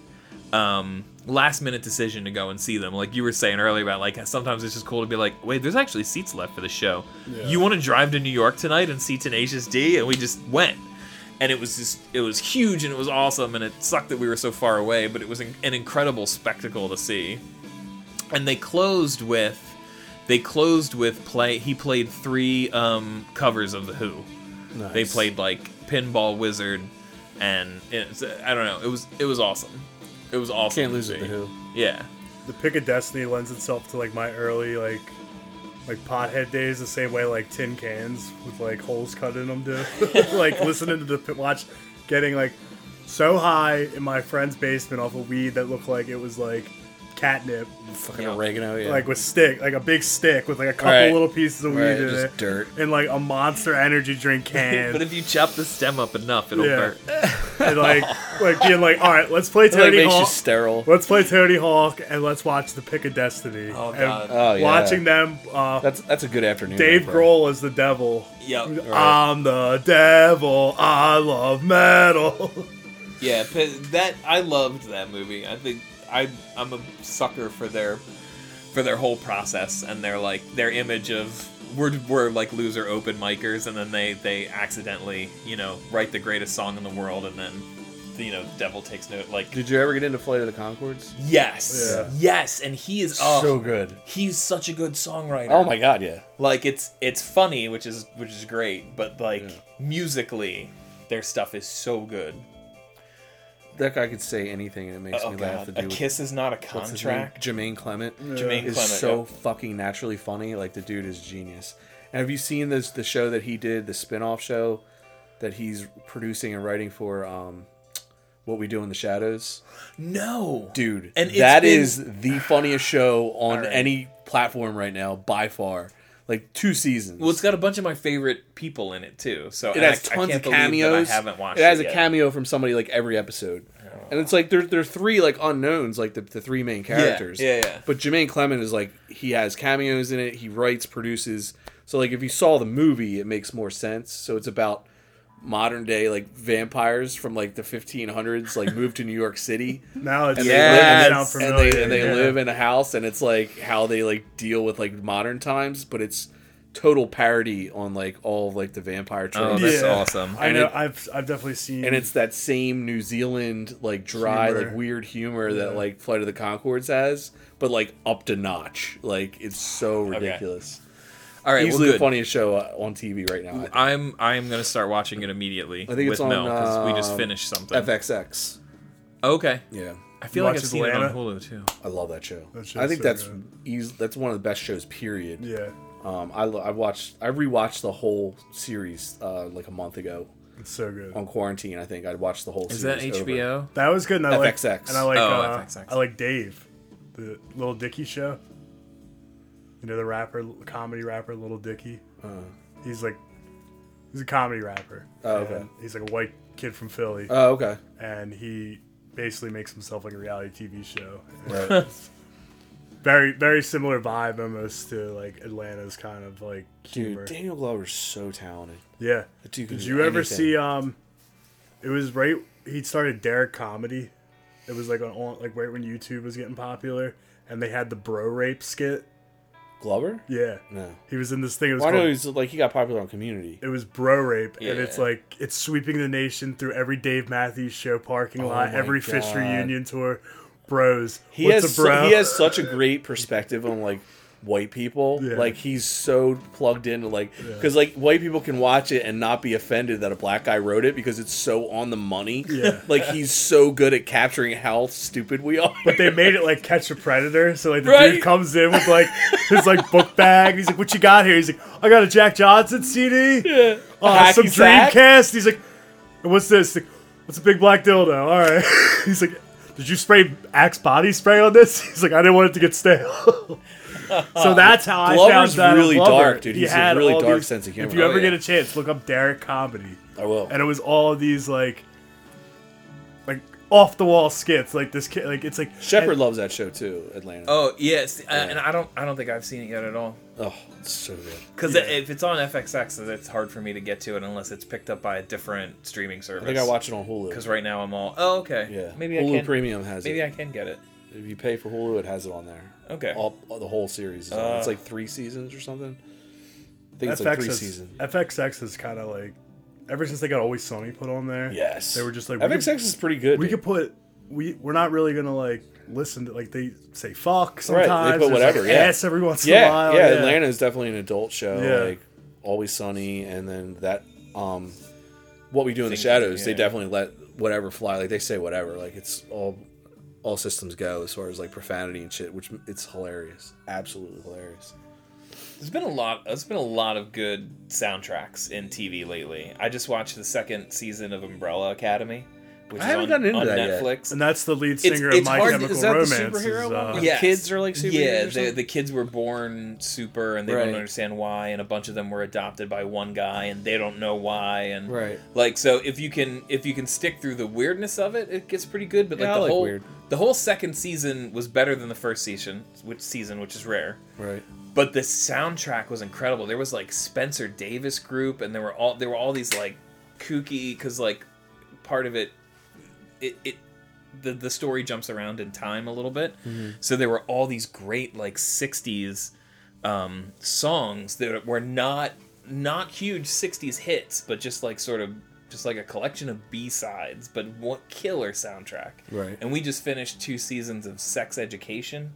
um last minute decision to go and see them. Like you were saying earlier about like sometimes it's just cool to be like, "Wait, there's actually seats left for the show. You want to drive to New York tonight and see Tenacious D?" And we just went. And it was just it was huge and it was awesome and it sucked that we were so far away, but it was an, an incredible spectacle to see. And they closed with they closed with play he played three um covers of the Who. Nice. They played like Pinball Wizard, and it's, I don't know. It was it was awesome. It was awesome. Can't to lose it. see. The Who. Yeah, The Pick of Destiny lends itself to like my early like like pothead days the same way like tin cans with like holes cut in them do. like listening to the watch, getting like so high in my friend's basement off a weed that looked like it was like catnip, Fucking Yeah. oregano. Yeah. like with stick, like a big stick with like a couple Right. little pieces of weed Right, in just it, dirt. and like a monster energy drink can. but if you chop the stem up enough, it'll Yeah. burn. and like like being like, all right, let's play It like Tony makes you Hawk. sterile. Let's play Tony Hawk and let's watch the Pick of Destiny. Oh, And God. Oh, yeah. Watching them, uh, That's that's a good afternoon. Dave right. Grohl as the devil. Yep. I'm the devil. I love metal. Yeah, that I loved that movie. I think I I'm a sucker for their for their whole process and their like their image of we're we're like loser open micers and then they they accidentally you know write the greatest song in the world and then you know the devil takes note like Did you ever get into Flight of the Conchords? yes Yeah. yes and he is oh, So good. he's such a good songwriter Oh my god, yeah. like it's it's funny which is which is great but like musically their stuff is so good That guy could say anything and it makes oh me laugh. god The a dude kiss is not a what's his name? contract Jermaine Clement. Jermaine is Clement, so yeah. fucking naturally funny. Like the dude is genius. And have you seen this the show that he did, the spin-off show that he's producing and writing for um, What We Do in the Shadows. No, Dude, And it's that been- is the funniest show on right. any platform right now by far. Like two seasons. Well, it's got a bunch of my favorite people in it too. So it has I, I tons can't of cameos. I haven't watched. it has a yet. cameo from somebody like every episode, oh. and it's like there there are three like unknowns, like the, the three main characters. yeah, yeah. But Jermaine Clement is like he has cameos in it. He writes, produces. So like if you saw the movie, it makes more sense. So it's about modern day like vampires from like the 1500s like moved to New York City Now it's and Yes. they sound and familiar. they and they yeah. live in a house and it's like how they like deal with like modern times but it's total parody on like all of like the vampire Oh, tropes that's Yeah. awesome. I And know. it- I've I've definitely seen. and it's that same New Zealand like dry Humor. like weird humor Yeah. that like Flight of the Conchords has but like up to notch like it's so ridiculous All right, well, easily the funniest show uh, on TV right now I think. I'm I'm gonna start watching it immediately. I think with it's on Mel because we just uh, finished something. FXX Okay, yeah I feel You like watch I've seen it on Hulu too. I love that show. That I think so that's good. eas that's one of the best shows. Period. yeah, Um, I I watched I rewatched the whole series uh, like a month ago it's so good. on quarantine. I think I'd watched the whole. Is that series over. HBO? That was good. And I like FXX. and I like Oh, uh, FXX. I like Dave, the Lil Dicky show. You know the rapper, comedy rapper, Lil Dicky. He's like, he's a comedy rapper. Oh, okay. He's like a white kid from Philly, Oh, okay. and he basically makes himself like a reality TV show. Right. Very, very similar vibe almost to like Atlanta's kind of like humor. Dude, Daniel Glover's so talented. Yeah. Dude Did you ever see? Um, it was right. He started Derrick Comedy. It was like on, on like right when YouTube was getting popular, and they had the bro rape skit. Glover? Yeah, No. he was in this thing. It was know called, he's like he got popular on Community. it was bro rape, and it's like it's sweeping the nation through every Dave Matthews Show parking oh lot, Oh my every Phish reunion tour. Bros, He what's has a su- he has such a great perspective on like white people. Yeah. Like he's so plugged into like because like white people can watch it and not be offended that a black guy wrote it because it's so on the money. Yeah. like he's so good at capturing how stupid we are. but they made it like catch a predator. So like the Right. dude comes in with like his like book bag. He's like, "What you got here?" He's like, "I got a Jack Johnson CD." yeah. Oh, Hacky some sack. Dreamcast. He's like, what's this? Like, What's a big black dildo? All right. He's like, did you spray Axe body spray on this? He's like, I didn't want it to get stale. so that's how I Glover's found Donald really Glover. dark, dude. He He's a had really all dark these- sense of humor. If you Oh, ever yeah. get a chance, look up Derrick Comedy, I will. and it was all these like, like off the wall skits. Like this kid, like it's like Shepard and- loves that show too, Atlanta. Oh yes, uh, and I don't I don't think I've seen it yet at all. Oh, it's so good. Because Yeah. if it's on FXX, it's hard for me to get to it unless it's picked up by a different streaming service. I think I watch it on Hulu. Because right now I'm all oh okay Yeah, maybe Hulu I can Premium has it. maybe it. I can get it. If you pay for Hulu, it has it on there. Okay. All, all- the whole series. Is uh, it's like three seasons or something. I think it's FX like three has- seasons. FXX is kind of like ever since they got Always Sunny put on there. Yes, they were just like we FXX could- is pretty good. we dude. could put we we're not really gonna like listen to like they say fuck Right, sometimes. they put whatever, like, yeah. ass every once in a yeah, while. yeah, Atlanta is definitely an adult show. Yeah. Like Always Sunny, and then that um, what we do in the Things- shadows. They definitely let whatever fly. Like they say whatever. Like it's all all systems go as far as like profanity and shit. Which it's hilarious, absolutely hilarious. There's been a lot. There's been a lot of good soundtracks in TV lately. I just watched the second season of Umbrella Academy, which I is haven't on, gotten into on that yet. Netflix. And that's the lead singer it's of My hard- Chemical is that the Romance. superhero is, one? uh, The Yes. kids are like superheroes Yeah, the, the kids were born super, and they Right. don't understand why, and a bunch of them were adopted by one guy, and they don't know why, and Right. like so. If you can, if you can stick through the weirdness of it, it gets pretty good. But like Yeah, I the like whole, weird. the whole second season was better than the first season, which season, which is rare. Right. But the soundtrack was incredible. There was like Spencer Davis group, and there were all there were all these like kooky because like part of it, it it the the story jumps around in time a little bit. So there were all these great like '60s um, songs that were not not huge '60s hits, but just like sort of just like a collection of B sides, but what killer soundtrack. Right. And we just finished two seasons of Sex Education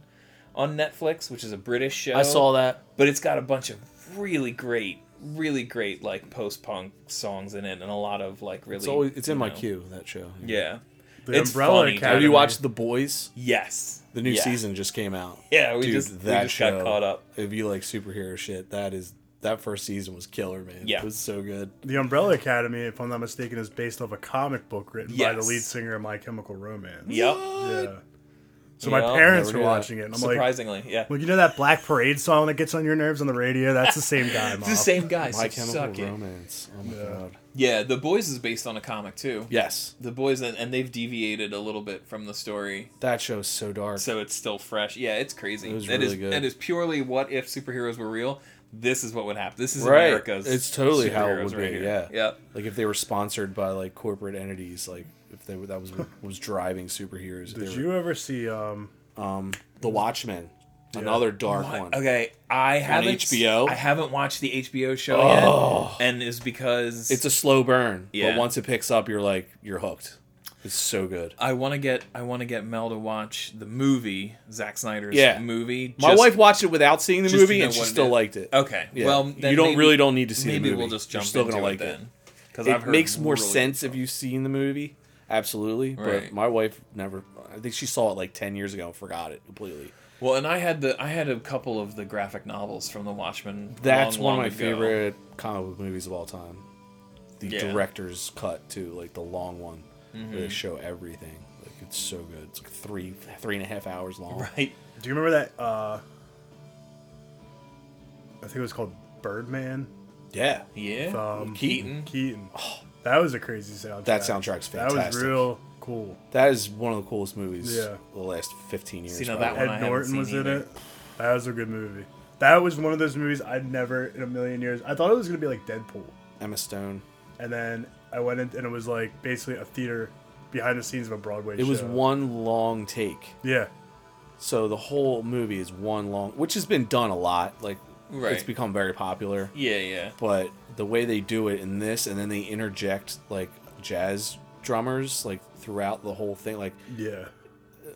on Netflix, which is a British show. I saw that. but it's got a bunch of really great, really great like post punk songs in it, and a lot of like really. It's always it's in you my queue that show. Yeah, The it's Umbrella funny. Academy. Have you watched The Boys? Yes, The new Yeah. season just came out. Yeah, we Dude, just we that just show, got caught up. If you like superhero shit, that is that first season was killer, man. Yeah. it was so good. The Umbrella Academy, if I'm not mistaken, is based off a comic book written by the lead singer of My Chemical Romance. Yep. Yeah. So my Yeah, parents were knew that. watching it, and I'm like, Surprisingly, yeah. well, you know that Black Parade song that gets on your nerves on the radio? That's the same guy, It's the same guy. My so Chemical suck it. Romance. Oh my god. Yeah, The Boys is based on a comic too. Yes, The Boys, and and they've deviated a little bit from the story, that show's so dark. so it's still fresh. Yeah, it's crazy. It was That is- really good. That is purely what if superheroes were real. This is what would happen. This is Right. America's. It's totally how it would right be, here. yeah. Yeah. like if they were sponsored by like corporate entities, like if they were, that was was driving superheroes. Did they you ever see? um um The Watchmen, another dark one. Okay, I haven't HBO? I haven't watched the HBO show yet, and is because It's a slow burn, Yeah. but once it picks up, you're like you're hooked. It's so good. I want to get I want to get Mel to watch the movie Zack Snyder's Yeah. movie. My just- wife watched it without seeing the movie, and she what it still is. liked it. Okay, Yeah. well then you don't maybe- really don't need to see maybe the movie. we'll just jump You're still into gonna it like then. Because It makes more sense if you've seen the movie. Absolutely, Right. but my wife never. I think she saw it like ten years ago and forgot it completely. Well, and I had the I had a couple of the graphic novels from the Watchmen. That's long, one long of my ago. favorite comic book movies of all time. The Yeah. director's cut too, like the long one, Mm-hmm. they show everything. Like it's so good. It's like three three and a half hours long. Right. Do you remember that? uh I think it was called Birdman. Yeah, Yeah. Um, Keaton. Keaton. That was a crazy soundtrack. That soundtrack's fantastic. That was real cool. that is one of the coolest movies. Yeah. the last fifteen years. See, now that one Ed haven't Norton seen was in it. That was a good movie. That was one of those movies I'd never in a million years. I thought it was gonna be like Deadpool, Emma Stone. and then I went in and it was like basically a theater behind the scenes of a Broadway. It was one long take. Yeah, So the whole movie is one long, which has been done a lot. Like Right. it's become very popular. Yeah, yeah. But the way they do it in this, and then they interject like jazz drummers like throughout the whole thing, like yeah.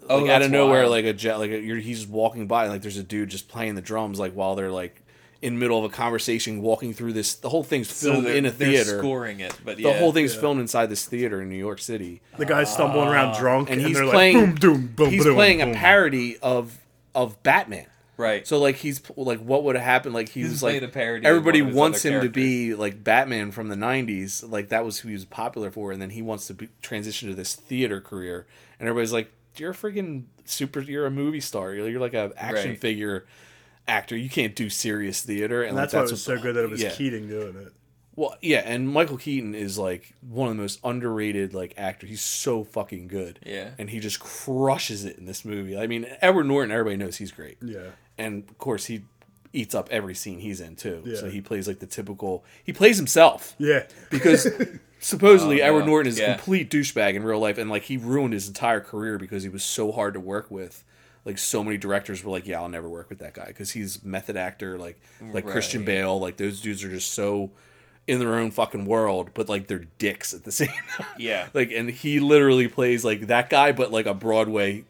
Oh, out of nowhere, wild. like a jet, like a, you're, he's walking by, and like there's a dude just playing the drums, like while they're like in middle of a conversation, walking through this. The whole thing's filmed they're, in a theater. scoring it, but The whole thing's Yeah. filmed inside this theater in New York City. The guy's stumbling around drunk, Ah. and and, he's they're playing- like, boom, boom, boom. He's boom, playing a parody of of Batman. Right. So like he's like, what would have happened? Like he He's was like a parody Everybody one of his wants other him to be like Batman from the '90s. Like that was who he was popular for, and then he wants to be, transition to this theater career. And everybody's like, "You're a freaking super. You're a movie star. You're, you're like an action Right. figure actor. You can't do serious theater." And, And like, that's why it was what- so good that it was yeah. Keaton doing it. Well, yeah, and Michael Keaton is like one of the most underrated like actors. He's so fucking good. Yeah. and he just crushes it in this movie. I mean, Edward Norton, everybody knows he's great Yeah, and of course he eats up every scene he's in too. Yeah. So he plays like the typical. He plays himself yeah. because supposedly Oh, Edward no. Norton is a complete douchebag in real life, and like he ruined his entire career because he was so hard to work with. Like so many directors were like, "Yeah, I'll never work with that guy because he's method actor, like like Christian Bale. Like those dudes are just so in their own fucking world, but like they're dicks at the same time. Yeah. like and he literally plays like that guy, but like a Broadway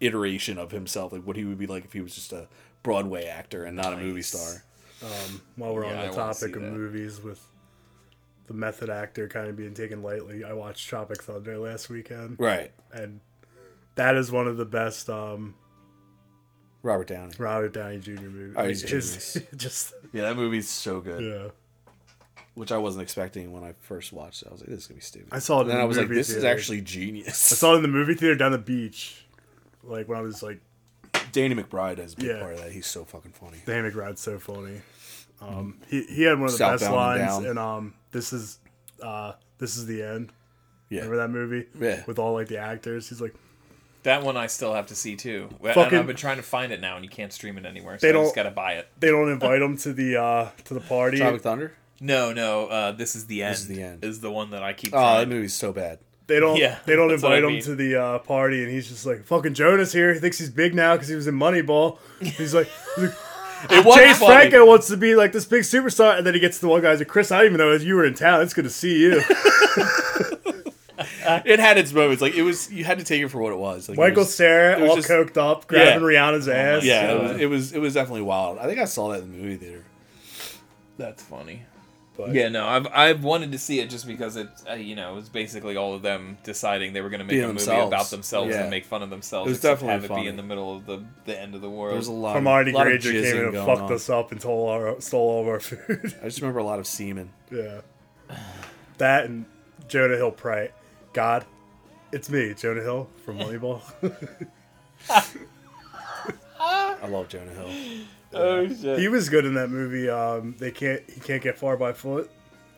iteration of himself, like what he would be like if he was just a Broadway actor and not a movie Nice. star. While we're Yeah, on the wanna topic of that. movies with the method actor kind of being taken lightly, I watched Tropic Thunder last weekend, Right. and that is one of the best um, Robert Downey. Robert Downey Jr. movies. Oh, he's a His- just Yeah, that movie's so good. yeah. Which I wasn't expecting when I first watched it. I was like, this is gonna be stupid. I saw it and in then the I was like, movie this is actually genius. I saw it in the movie theater down the beach, like when I was like, Danny McBride has a big Yeah. part of that. He's so fucking funny. Danny McBride's so funny. Um, he he had one of the best Southbound and lines, Down. and um, this is uh, this is the end. Yeah. Remember that movie? Yeah. With all like the actors, he's like, That one I still have to see too. And Fucking- I've been trying to find it now, and you can't stream it anywhere. So They I just don't- gotta buy it. they don't invite him to the uh to the party. Tropic Thunder? No, no. Uh, this is the end. This is the end. Is the one that I keep. Oh, that movie's so bad. They don't. Yeah, they don't invite I him to the uh, party, and he's just like, "Fucking Jonas here. He thinks he's big now because he was in Moneyball." He's like, he's like It was Chase funny. Franco wants to be like this big superstar, and then he gets to the one guy. He's like, "Chris, I didn't even know if you were in town. It's good to see you." It had its moments. Like it was, you had to take it for what it was. Like, it Michael was- Cera, it was all just- coked up, grabbing Yeah. Rihanna's ass. Yeah, it was, it was. It was definitely wild. I think I saw that in the movie theater. That's funny. But Yeah, no, I've I've wanted to see it just because it, uh, you know, it was basically all of them deciding they were going to make Being a movie themselves. about themselves Yeah. and make fun of themselves. It was except definitely have it funny. be in the middle of the the end of the world. There's a lot. Hermione of, lot of Granger came jizzing in and going fucked on. us up and stole our stole all of our food. I just remember a lot of semen. yeah, that and Jonah Hill pray, God, it's me, Jonah Hill from Moneyball. I love Jonah Hill. Oh shit! he was good in that movie. Um, they can't he can't get far by foot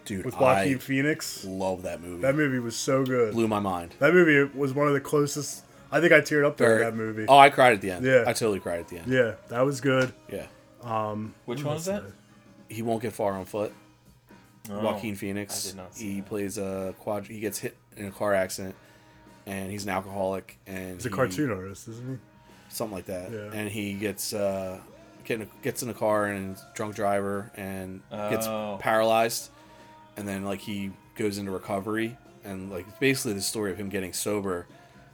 Dude, with Joaquin I Phoenix. love that movie. That movie was so good. blew my mind. That movie was one of the closest. I think I teared up during that movie. Oh, I cried at the end. Yeah. I totally cried at the end. Yeah, that was good. Yeah. Um, Which one is that? He won't get far on foot. Oh, Joaquin Phoenix. I did not see he plays a quad. He gets hit in a car accident, and he's an alcoholic. And He's a he- cartoon artist, isn't he? something like that. Yeah. And he gets uh, get in a, gets in a car and drunk driver and gets Oh. paralyzed, and then like he goes into recovery and like it's basically the story of him getting sober.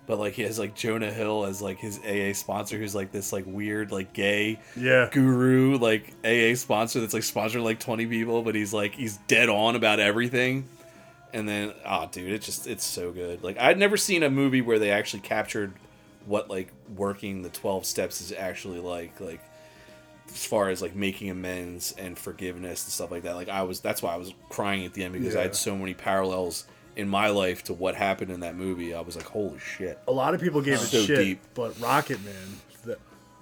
But like he has like Jonah Hill as like his AA sponsor, who's like this like weird like gay? Yeah. guru like AA sponsor that's like sponsoring like 20 people, but he's like he's dead on about everything. And then oh dude, it's just it's so good. Like I'd never seen a movie where they actually captured what like working the 12 steps is actually like like as far as like making amends and forgiveness and stuff like that. Like I was that's why I was crying at the end because I had so many parallels in my life to what happened in that movie. I was like, holy shit. A lot of people gave it So shit, deep. but Rocket Man, the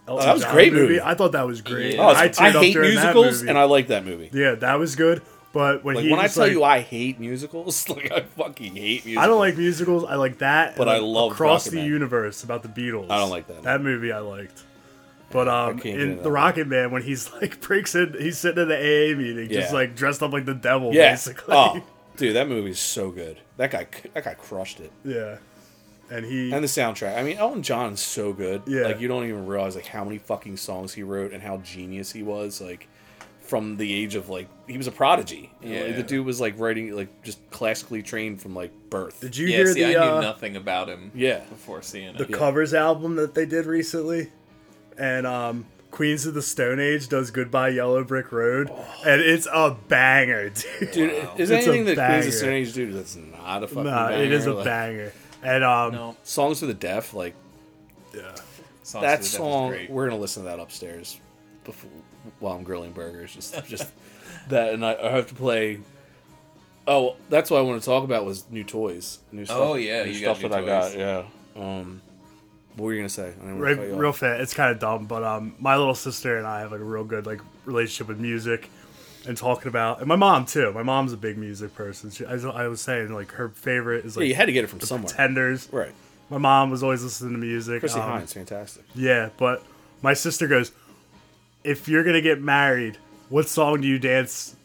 Oh, that was a great movie. I thought that was great. Yeah. Oh, I, up hate musicals and I like that movie. yeah, that was good. But when Like he when I tell like- you I hate musicals, like I fucking hate musicals. I don't like musicals. I like that. But and, I love Across Rocket the Man. Universe about the Beatles. I don't like that. That movie I liked. But um, in the that Rocket Man, when he's like breaks in, he's sitting in the AA meeting, just like dressed up like the devil, Yeah. basically. Oh, dude, that movie is so good. That guy, that guy crushed it. Yeah, and he And the soundtrack. I mean, Elton John's so good. Yeah. Like you don't even realize like how many fucking songs he wrote and how genius he was. Like from the age of like he was a prodigy. You know, Yeah. the dude was like writing like just classically trained from like birth. did you yeah, hear see, the I knew uh, nothing about him. Yeah. before seeing the it. covers album that they did recently, and um, Queens of the Stone Age does "Goodbye Yellow Brick Road," and it's a banger, dude. Dude, is It's anything that Queens banger. of Stone Age do that's not a fucking Nah, banger? it is a Like, banger, and um, No, Songs for the deaf, like yeah. Songs that the Deaf is song great. we're gonna listen to that upstairs before while I'm grilling burgers. Just just that, and I, I have to play. Oh, that's what I want to talk about was new toys. New stuff. Oh, yeah, new you got stuff new that I got. Yeah. Um, what were you gonna say? I didn't wanna Right, cut you off. real fast. It's kind of dumb, but um, my little sister and I have like a real good like relationship with music and talking about, and my mom too. My mom's a big music person. She, I, was- I was saying like her favorite is Yeah, like you had to get it from somewhere. Pretenders. Right. My mom was always listening to music. Chrissie um, Hynde, fantastic. Yeah, but my sister goes, if you're gonna get married, what song do you dance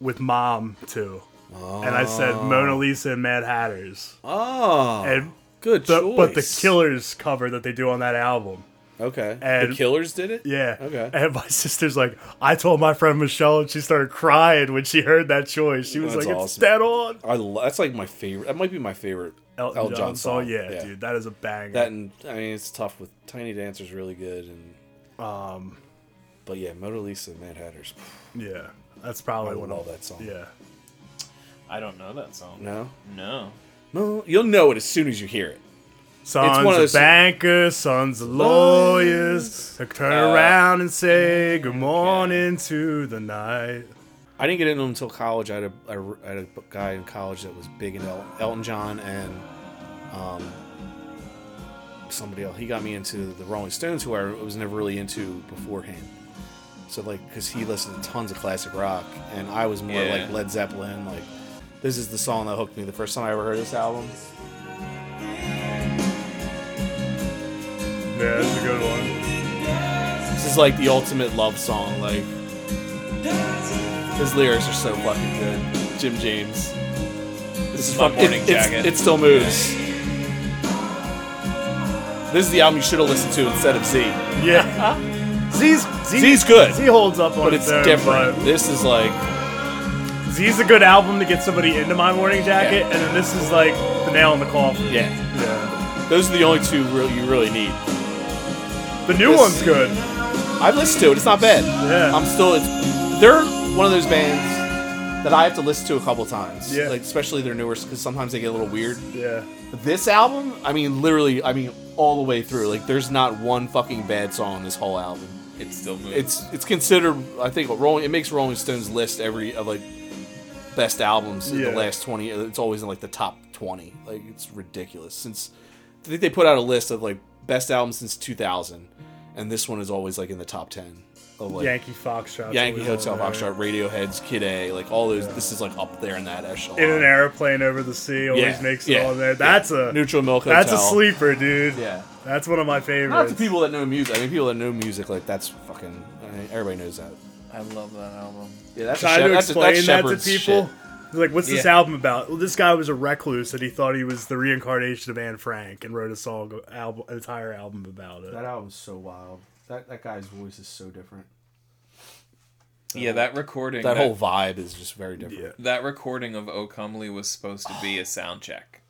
with mom to? And I said Mona Lisa and Mad Hatters. Oh, And good the, choice. but the Killers cover that they do on that album. Okay. and- the Killers did it. Yeah. Okay. And my sister's like, I told my friend Michelle, and she started crying when she heard that choice. She was That's like, "It's dead on." I lo- that's like my favorite. That might be my favorite Elton, John, song. Yeah, dude, that is a banger. That and I mean it's tough with Tiny Dancer's really good and um, but yeah, Mona Lisa and Mad Hatters. yeah, that's probably I one love of that song. Yeah, I don't know that song. No, No. No, you'll know it as soon as you hear it. sons one of of those- bankers, sons of lawyers, they turn Uh, around and say good morning to the night. I didn't get into them until college. I had a, I had a guy in college that was big into El- Elton John and um, somebody else. He got me into the Rolling Stones, who I was never really into beforehand. So like, because he listened to tons of classic rock, and I was more Yeah. like Led Zeppelin. Like, this is the song that hooked me the first time I ever heard this album. Yeah, that's a good one. This is like the ultimate love song. Like, his lyrics are so fucking good. Jim James. This is my morning it, jacket. It still moves. This is the album you should have listened to instead of Z. Yeah, Z's Z, Z's good, Z holds up on but its it's own, different. but This is like, Z's a good album to get somebody into my morning jacket, and then this is like the nail in the coffin. yeah, Yeah. those are the only two real you really need. The new This- one's good. I've listened to it. It's not bad. Yeah. I'm still. It's, they're one of those bands that I have to listen to a couple times. Yeah. Like especially their newer because sometimes they get a little weird. Yeah. This album, I mean, literally, I mean, all the way through. Like, there's not one fucking bad song on this whole album. It's still moving. It's it's considered. I think Rolling. It makes Rolling Stones list every of like best albums in Yeah. the last twenty. Uh, it's always in like the top twenty. Like it's ridiculous. Since I think they put out a list of like best albums since 2000, and this one is always like in the top ten of like Yankee Foxtrot. Yankee Hotel Foxtrot, Radiohead's Kid A, like all those. This is like up there in that echelon. In an airplane over the sea, always Yeah, makes it yeah, on there. yeah. That's a Neutral Milk that's a sleeper, dude. Yeah. That's one of my favorites. Not to people that know music. I mean, people that know music, like that's fucking. I mean, everybody knows that. I love that album. Yeah, that's Try a, to that's a, explain that's that to Shepard's people. shit. Like, what's this Yeah. album about? Well, this guy was a recluse and he thought he was the reincarnation of Anne Frank and wrote a song, album, an entire album about it. That album's so wild. That that guy's voice is so different. Yeah, that recording. That whole vibe is just very different. Yeah. that recording of O Comely was supposed to be a sound check.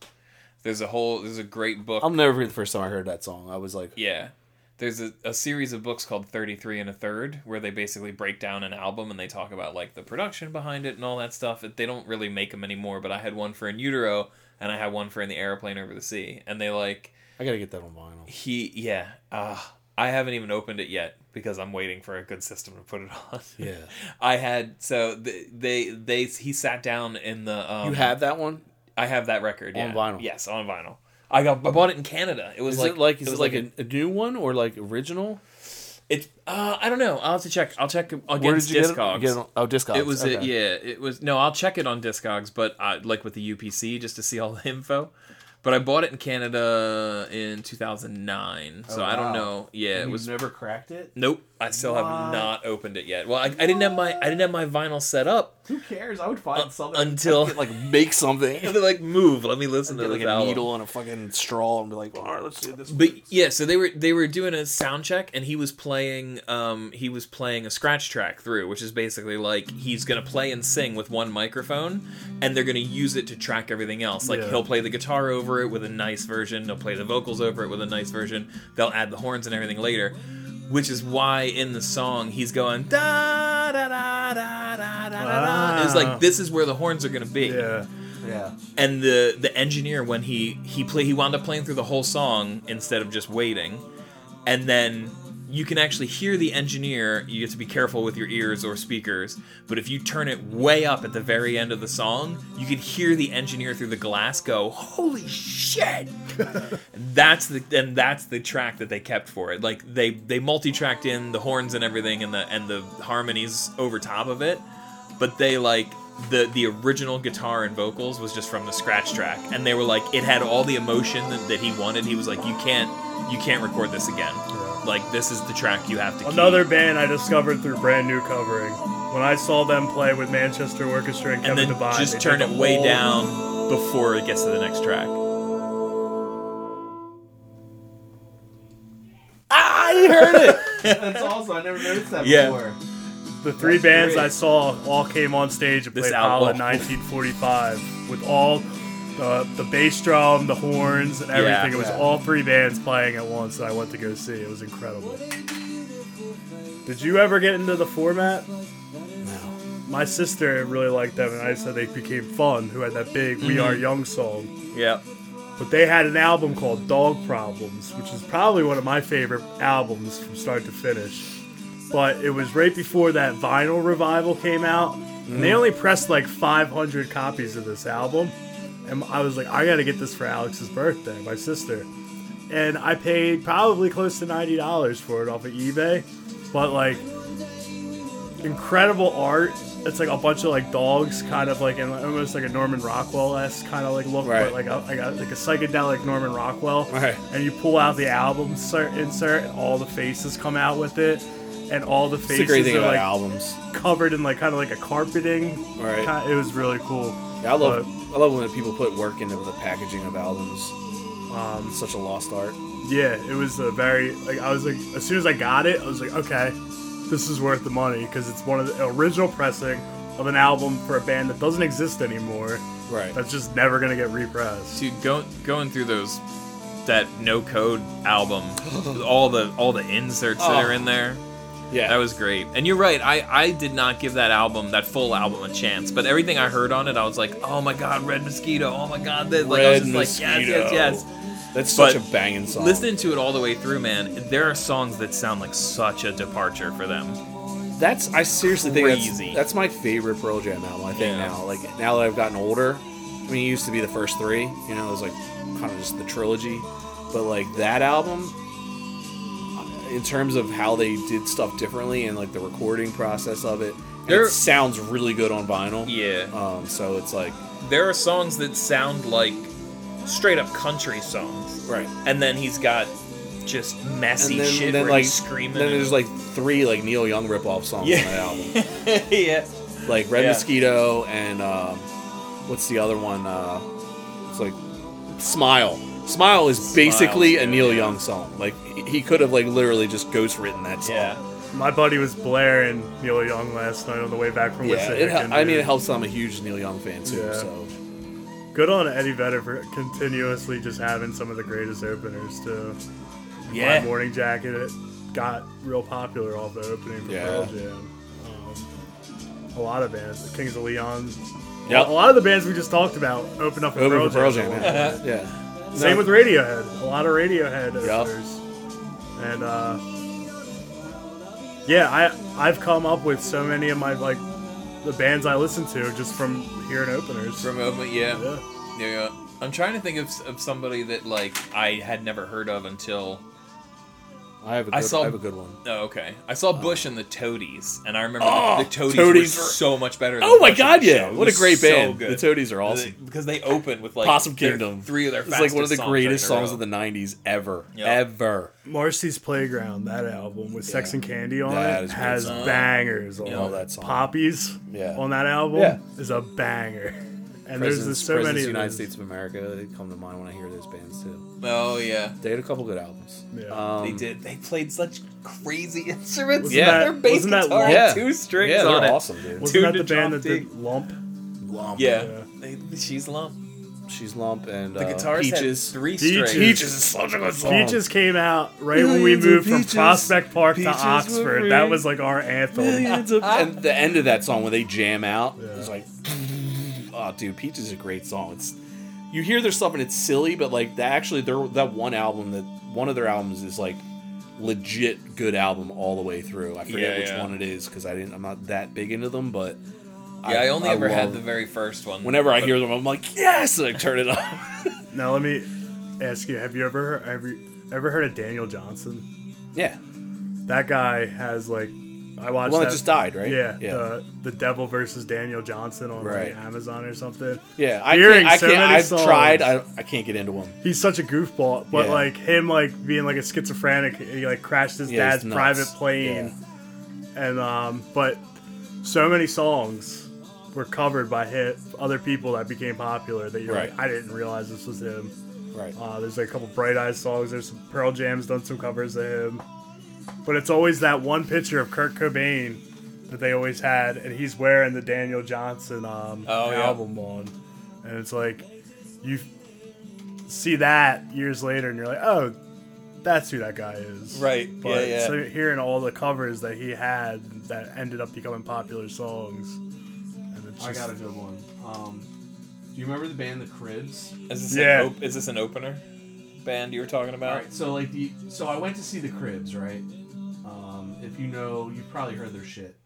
There's a whole. There's a great book. I'll never forget the first time I heard that song. I was like, Yeah. There's a, a series of books called 33 and a Third where they basically break down an album and they talk about like the production behind it and all that stuff. They don't really make them anymore, but I had one for In Utero and I had one for In the Airplane Over the Sea. And they like, I gotta get that on vinyl. he, yeah, uh, I haven't even opened it yet because I'm waiting for a good system to put it on. Yeah. I had, so they, they, they he sat down in the. Um, You have that one? I have that record. On yeah. vinyl? Yes, on vinyl. I got I bought it in Canada. It was Is like it like is it, was like, a- a, a new one or like original? It's uh, I don't know. I'll have to check. I'll check Where against did you get it? Discogs. Get it oh, Discogs. It was it, okay. yeah. It was no. I'll check it on Discogs, but uh, like with the UPC just to see all the info. But I bought it in Canada in 2009, so Oh, I don't know. Yeah, it You've was. never cracked it. Nope, I still have not opened it yet. Well, I, I didn't have my I didn't have my vinyl set up Who cares? I would find uh, something. until like make something. they're like move. Let me listen to Get this like a album. needle and a fucking straw and be like, all right, let's do this. But yeah, so they were they were doing a sound check, and he was playing um he was playing a scratch track through, which is basically like he's gonna play and sing with one microphone, and they're gonna use it to track everything else. Like Yeah. he'll play the guitar over it with a nice version, they'll play the vocals over it with a nice version, they'll add the horns and everything later. Which is why in the song he's going da da da da da da da. da. It's like ah. this is where the horns are gonna be Yeah. yeah. and the the engineer when he he play he wound up playing through the whole song instead of just waiting and then you can actually hear the engineer you have to be careful with your ears or speakers but if you turn it way up at the very end of the song you can hear the engineer through the glass go holy shit! That's the and that's the track that they kept for it. Like they they multi-tracked in the horns and everything and the and the harmonies over top of it but they like the the original guitar and vocals was just from the scratch track and they were like it had all the emotion that, that he wanted. He was like you can't you can't record this again like this is the track you have to keep. Another band I discovered through brand new covering. When I saw them play with Manchester Orchestra and and Kevin then Devine, just they turn it the way whole- down before it gets to the next track Ah, I heard it. That's awesome. I never noticed that Yeah. before. The three That's bands great. I saw all came on stage and This played Howl in 1945 with all the the bass drum, the horns, and everything. it was yeah. all three bands playing at once that I went to go see. It was incredible. Did you ever get into the format? No. My sister really liked them, and I said they became fun. Who had that big "We Mm-hmm. Are Young" song. yeah But they had an album called Dog Problems, which is probably one of my favorite albums from start to finish. But it was right before that vinyl revival came out. And they only pressed like 500 copies of this album. And I was like, I gotta get this for Alex's birthday, my sister. And I paid probably close to $90 for it off of eBay. But like, incredible art. It's like a bunch of like dogs, kind of like in almost like a Norman Rockwell esque kind of like look, Right. but like a, like a like a psychedelic Norman Rockwell. Right. And you pull out the album insert, and all the faces come out with it, and all the the faces thing are like albums. covered in like kind of like a carpeting. Right. Kind it was really cool. Yeah, I love I love when people put work into the packaging of albums. Um, It's such a lost art. yeah, it was a very like I was like as soon as I got it, I was like, okay, this is worth the money because it's one of the original pressing of an album for a band that doesn't exist anymore. Right. That's just never gonna get repressed. dude going going through those that no code album all the all the inserts that are in there Yeah. that was great. And you're right. I I did not give that album, that full album, a chance. But everything I heard on it, I was like, oh my god, Red Mosquito. Oh my god, this. Like I was Red just like, yes, yes, yes. That's But such a banging song. Listening to it all the way through, man, there are songs that sound like such a departure for them. That's I seriously think that's, that's my favorite Pearl Jam album. I think Yeah. now, like now that I've gotten older, I mean, it used to be the first three. You know, it was like kind of just the trilogy, but like that album, in terms of how they did stuff differently and like the recording process of it, There- it sounds really good on vinyl. Yeah. Um. So it's like There are songs that sound like straight up country songs. right. And then he's got just messy then, shit then where like he's screaming. then there's like three like Neil Young ripoff songs Yeah. on that album. yeah. like Red Yeah. Mosquito and um, what's the other one? Uh, it's like Smile. Smile is basically a Neil yeah. Young song. Like he- could have like literally just ghost written that song. Yeah. My buddy was blaring Neil Young last night on the way back from Yeah, it, hel- I mean, it helps. I'm a huge Neil Young fan too. Yeah. So Good on Eddie Vedder for continuously just having some of the greatest openers too. Yeah. My Morning Jacket it got real popular off the opening for Yeah. Pearl Jam. Um, a lot of bands, the Kings of Leon. Yep. A lot of the bands we just talked about opened up open Pearl, for Pearl Jam. Jam. Yeah. yeah. Same with Radiohead. A lot of Radiohead Yep. And uh, yeah, I I've come up with so many of my like the bands I listen to just from hearing openers. From Open, yeah. yeah. yeah. yeah. I'm trying to think of, of somebody that like I had never heard of until I have a good, I I, have a good one. Oh, okay. I saw uh, Bush and the Toadies, and I remember Oh, the, the Toadies, Toadies were were- so much better. Than Oh my Bush and God, the yeah. Show. It What a was great so band. good. The Toadies are awesome. because they opened with like Possum their- Kingdom. three of their. It's like one of the songs greatest right in a songs of the '90s ever, Yep. ever. Marcy's Playground, that album with Sex and Candy on That it, is a great has song. bangers on Yeah. Love that song. Poppies Yeah. on that album Yeah. is a banger. And Presidents, there's just so many of United those. States of America. They come to mind when I hear those bands too. Oh yeah. They had a couple good albums. Yeah. Um, They did. They played such crazy instruments. Wasn't yeah, their bass wasn't guitar Lump? had Yeah. two strings Yeah, on it. awesome, dude. Wasn't Two that the band that D. did Lump? Lump. Yeah, Yeah. They, she's lump. She's Lump and The uh, Peaches. had three Peaches. strings. Peaches is such a good song. Peaches came out right when we moved from Prospect Park Peaches to Oxford. That was like our anthem. And the end of that song when they jam out, Yeah. it's like, oh, dude, Peaches is a great song. It's you hear their stuff and it's silly, but like that actually, their that one album that one of their albums is like legit good album all the way through. I forget Yeah, which yeah. one it is because I didn't. I'm not that big into them, but Yeah, I, only ever had the very first one. Whenever I hear them, I'm like, yes, and I turn it up. Now let me ask you: Have you ever ever ever heard of Daniel Johnston? yeah, That guy has like I watched one that that just died, right? Yeah, yeah, The, the Devil versus Daniel Johnston on like, Amazon or something. yeah. I Hearing can't. I can't, I've songs. tried. I, I can't get into him. He's such a goofball, but Yeah. like him, like being like a schizophrenic, he like crashed his Yeah, dad's private plane, and um, but so many songs were covered by hit other people that became popular that you're Right. like, I didn't realize this was him. Right. Uh, there's like a couple Bright Eyes songs. There's some Pearl Jam's done some covers of him, but it's always that one picture of Kurt Cobain that they always had, and he's wearing the Daniel Johnston um, Oh, yeah. album on, and it's like you see that years later, and you're like, oh, that's who that guy is. Right, But yeah, yeah. so hearing all the covers that he had that ended up becoming popular songs, and it's I got a good one. Um, do you remember the band The Cribs? Is this, Yeah. an op- is this an opener band you were talking about? right, so like the so I went to see The Cribs, right? Um, if you know, you've probably heard their shit.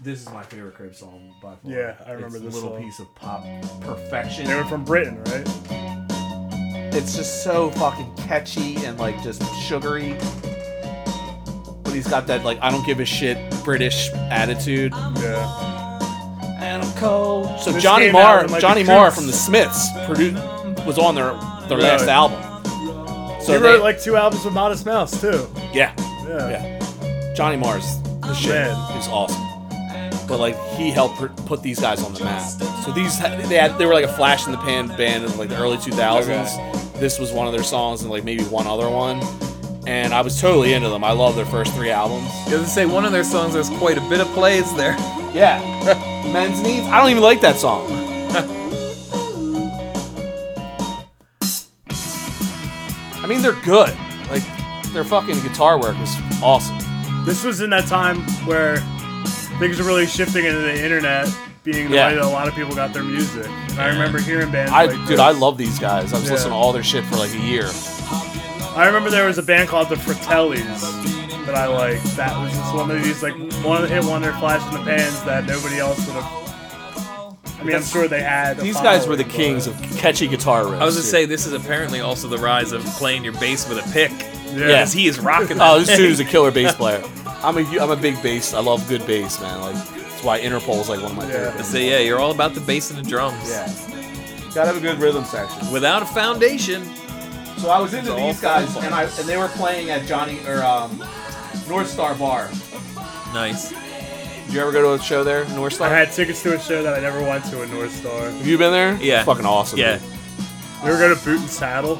This is my favorite Cribs song by far. Yeah, I remember it's this little song. piece of pop perfection. they were from Britain, right? It's just so fucking catchy and like just sugary. But he's got that like I don't give a shit British attitude. Yeah. And I'm cold. So This Johnny Marr, like, Johnny Marr from the Smiths, produced was on their their Really? last album. So he they, wrote like two albums with Modest Mouse too. yeah, Yeah. yeah. Johnny Marr's the oh, shit. Man. He's awesome. But like he helped pr- put these guys on the map. So these they had they were like a flash in the pan band in like the early 2000s. This was one of their songs and like maybe one other one. And I was totally into them. I love their first three albums. I was say one of their songs has quite a bit of plays there. Yeah. Men's Needs. I don't even like that song. I mean, they're good. Like, their fucking guitar work is awesome. This was in that time where things were really shifting into the internet being the Yeah. way that a lot of people got their music. And I remember hearing bands I like dude, this. I love these guys. I was Yeah. listening to all their shit for like a year. I remember there was a band called the Fratellis that I liked. That was just one of these like one hit wonder flash in the pans that nobody else would have. I mean, I'm sure they had. These guys were the kings but- of catchy guitar riffs. I was gonna say this is apparently also the rise of playing your bass with a pick. Yeah. Because he is rocking. Oh, this dude is a killer bass player. I'm a I'm a big bass. I love good bass, man. Like that's why Interpol is like one of my Yeah. favorite. So yeah, you're all about the bass and the drums. Yeah, gotta have a good rhythm section. Without a foundation, So I was into It's all these guys, fun. and I and they were playing at Johnny or um, North Star Bar. nice. Did you ever go to a show there, North Star? I had tickets to a show that I never went to in North Star. Have you been there? Yeah. fucking awesome. Yeah. dude. We were going to Boot and Saddle.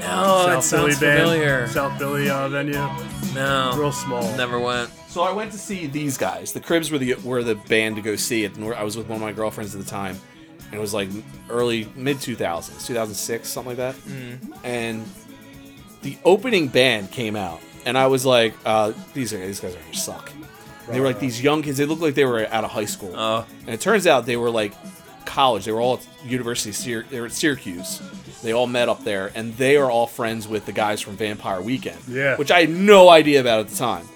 No, it Philly sounds familiar. South Philly uh, venue. No, Real small. never went. So I went to see these guys. The Cribs were the were the band to go see at the North. I was with one of my girlfriends at the time, and it was like early mid two thousands, two thousand six, something like that. And the opening band came out, and I was like, uh, "These are these guys are gonna suck." And they were like these young kids. They looked like they were out of high school, Oh. and it turns out they were like college. They were all at University. of Syr- They were at Syracuse. They all met up there, and they are all friends with the guys from Vampire Weekend. Yeah. which I had no idea about at the time.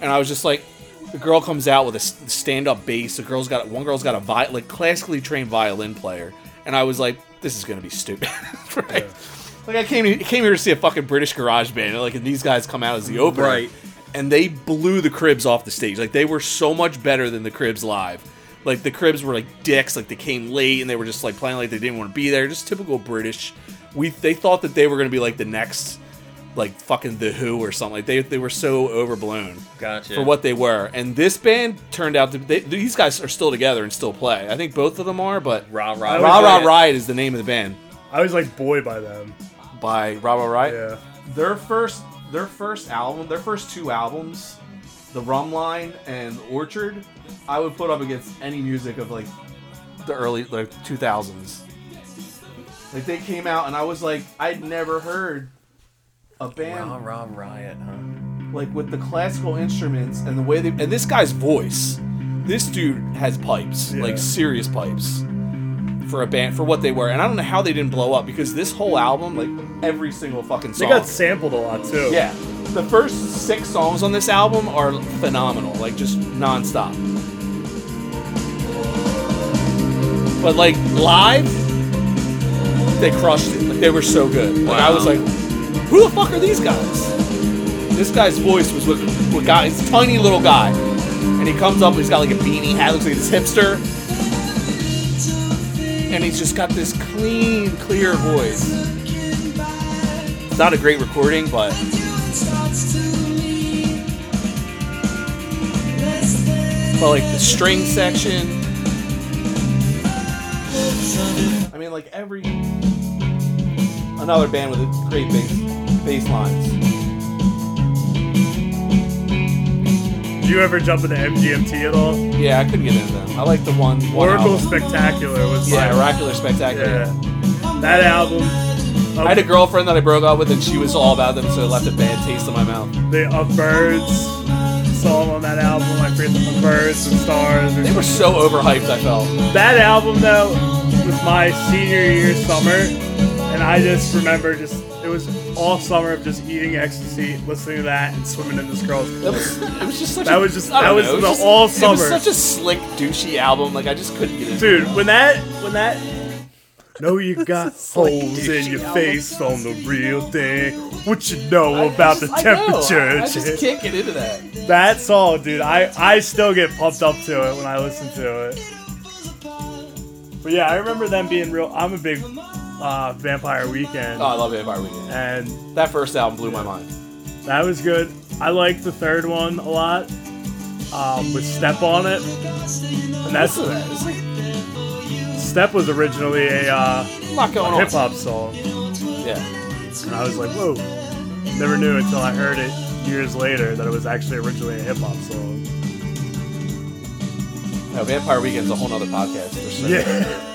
And I was just like, the girl comes out with a s- stand-up bass. The girl's got one girl's got a vi- like classically trained violin player, and I was like, this is gonna be stupid. right? Like I came came here to see a fucking British garage band, like and these guys come out as the opener, Right. And they blew the Cribs off the stage. Like they were so much better than the Cribs live. Like the Cribs were like dicks. Like they came late and they were just like playing like they didn't want to be there. Just typical British. We they thought that they were gonna be like the next like fucking the Who or something. Like they they were so overblown Gotcha. for what they were. And this band turned out to they, these guys are still together and still play. I think both of them are, but Rah I rah was Ra Ra Riot is the name of the band I was like boy by them. By Ra Ra Riot. Yeah. Their first their first album, their first two albums, The Rhumb Line and Orchard, I would put up against any music of like the early like 2000s. Like they came out and I was like I'd never heard a band Ra Ra Riot, huh? like with the classical instruments and the way they and this guy's voice this dude has pipes Yeah. like serious pipes for a band for what they were and i don't know how they didn't blow up because this whole album like every single fucking song. They got sampled a lot too. yeah. The first six songs on this album are phenomenal like just nonstop. But like live they crushed it. Like they were so good. Like i was like who the fuck are these guys? This guy's voice was got he's a tiny little guy. And he comes up he's got like a beanie hat looks like this hipster. And he's just got this clean clear voice it's not a great recording but but like the string section i mean like every another band with a great bass bass lines Did you ever jump into MGMT at all? Yeah, I couldn't get into them. I like the one. one Oracular album. Spectacular was Yeah, Oracular Spectacular. yeah. That album. I had a girlfriend that I broke up with, and she was all about them, so it left a bad taste in my mouth. the Of Birds song on that album. I forget the Birds and Stars. They were so overhyped. I felt. That album though was my senior year summer, and I just remember just it was all summer of just eating ecstasy, listening to that, and swimming in this girl's That was. It was just such. That a, was just- that was know, the just- all It summer. was such a slick, douchey album. Like I just couldn't get into. Dude, when that when that know you got holes in your face on the real thing. What you know about the temperature? I, just can't get into that. That song, dude, I, I still get pumped up to it when I listen to it. But yeah, I remember them being real. I'm a big uh, Vampire Weekend, Oh, I love Vampire Weekend. and That first album blew my mind. that was good. I liked the third one a lot um, with Step on it, and that's like Step was originally a uh, a lot hip hop song, Yeah. and I was like, whoa. Never knew until I heard it years later that it was actually originally a hip hop song. No, Vampire Weekend's a whole nother podcast. They're so Yeah.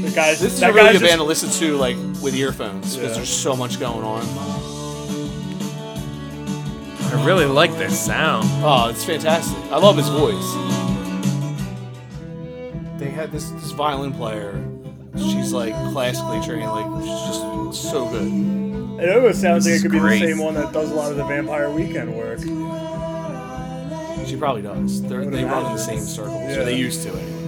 It guy's This is that a really guy's good just- band to listen to like with earphones because Yeah. there's so much going on. I really like their sound. Oh, it's fantastic. I love his voice. They had this this violin player. She's like classically trained, like she's just so good. It almost sounds like it could is be the same one that does a lot of the Vampire Weekend work. She probably does. They're, they run in the same circles. Yeah. Or they used to anyway.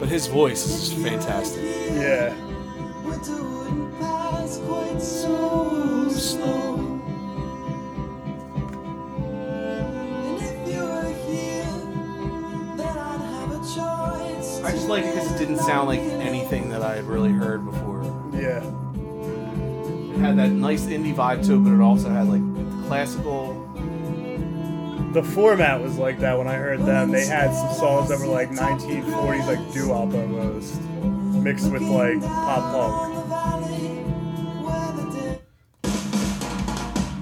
But his voice is just fantastic. Yeah. I just like it because it didn't sound like anything that I had really heard before. Yeah. It had that nice indie vibe to it, but it also had like classical. The format was like that when I heard them. They had some songs that were like 1940s, like doo-wop almost, mixed with like pop punk.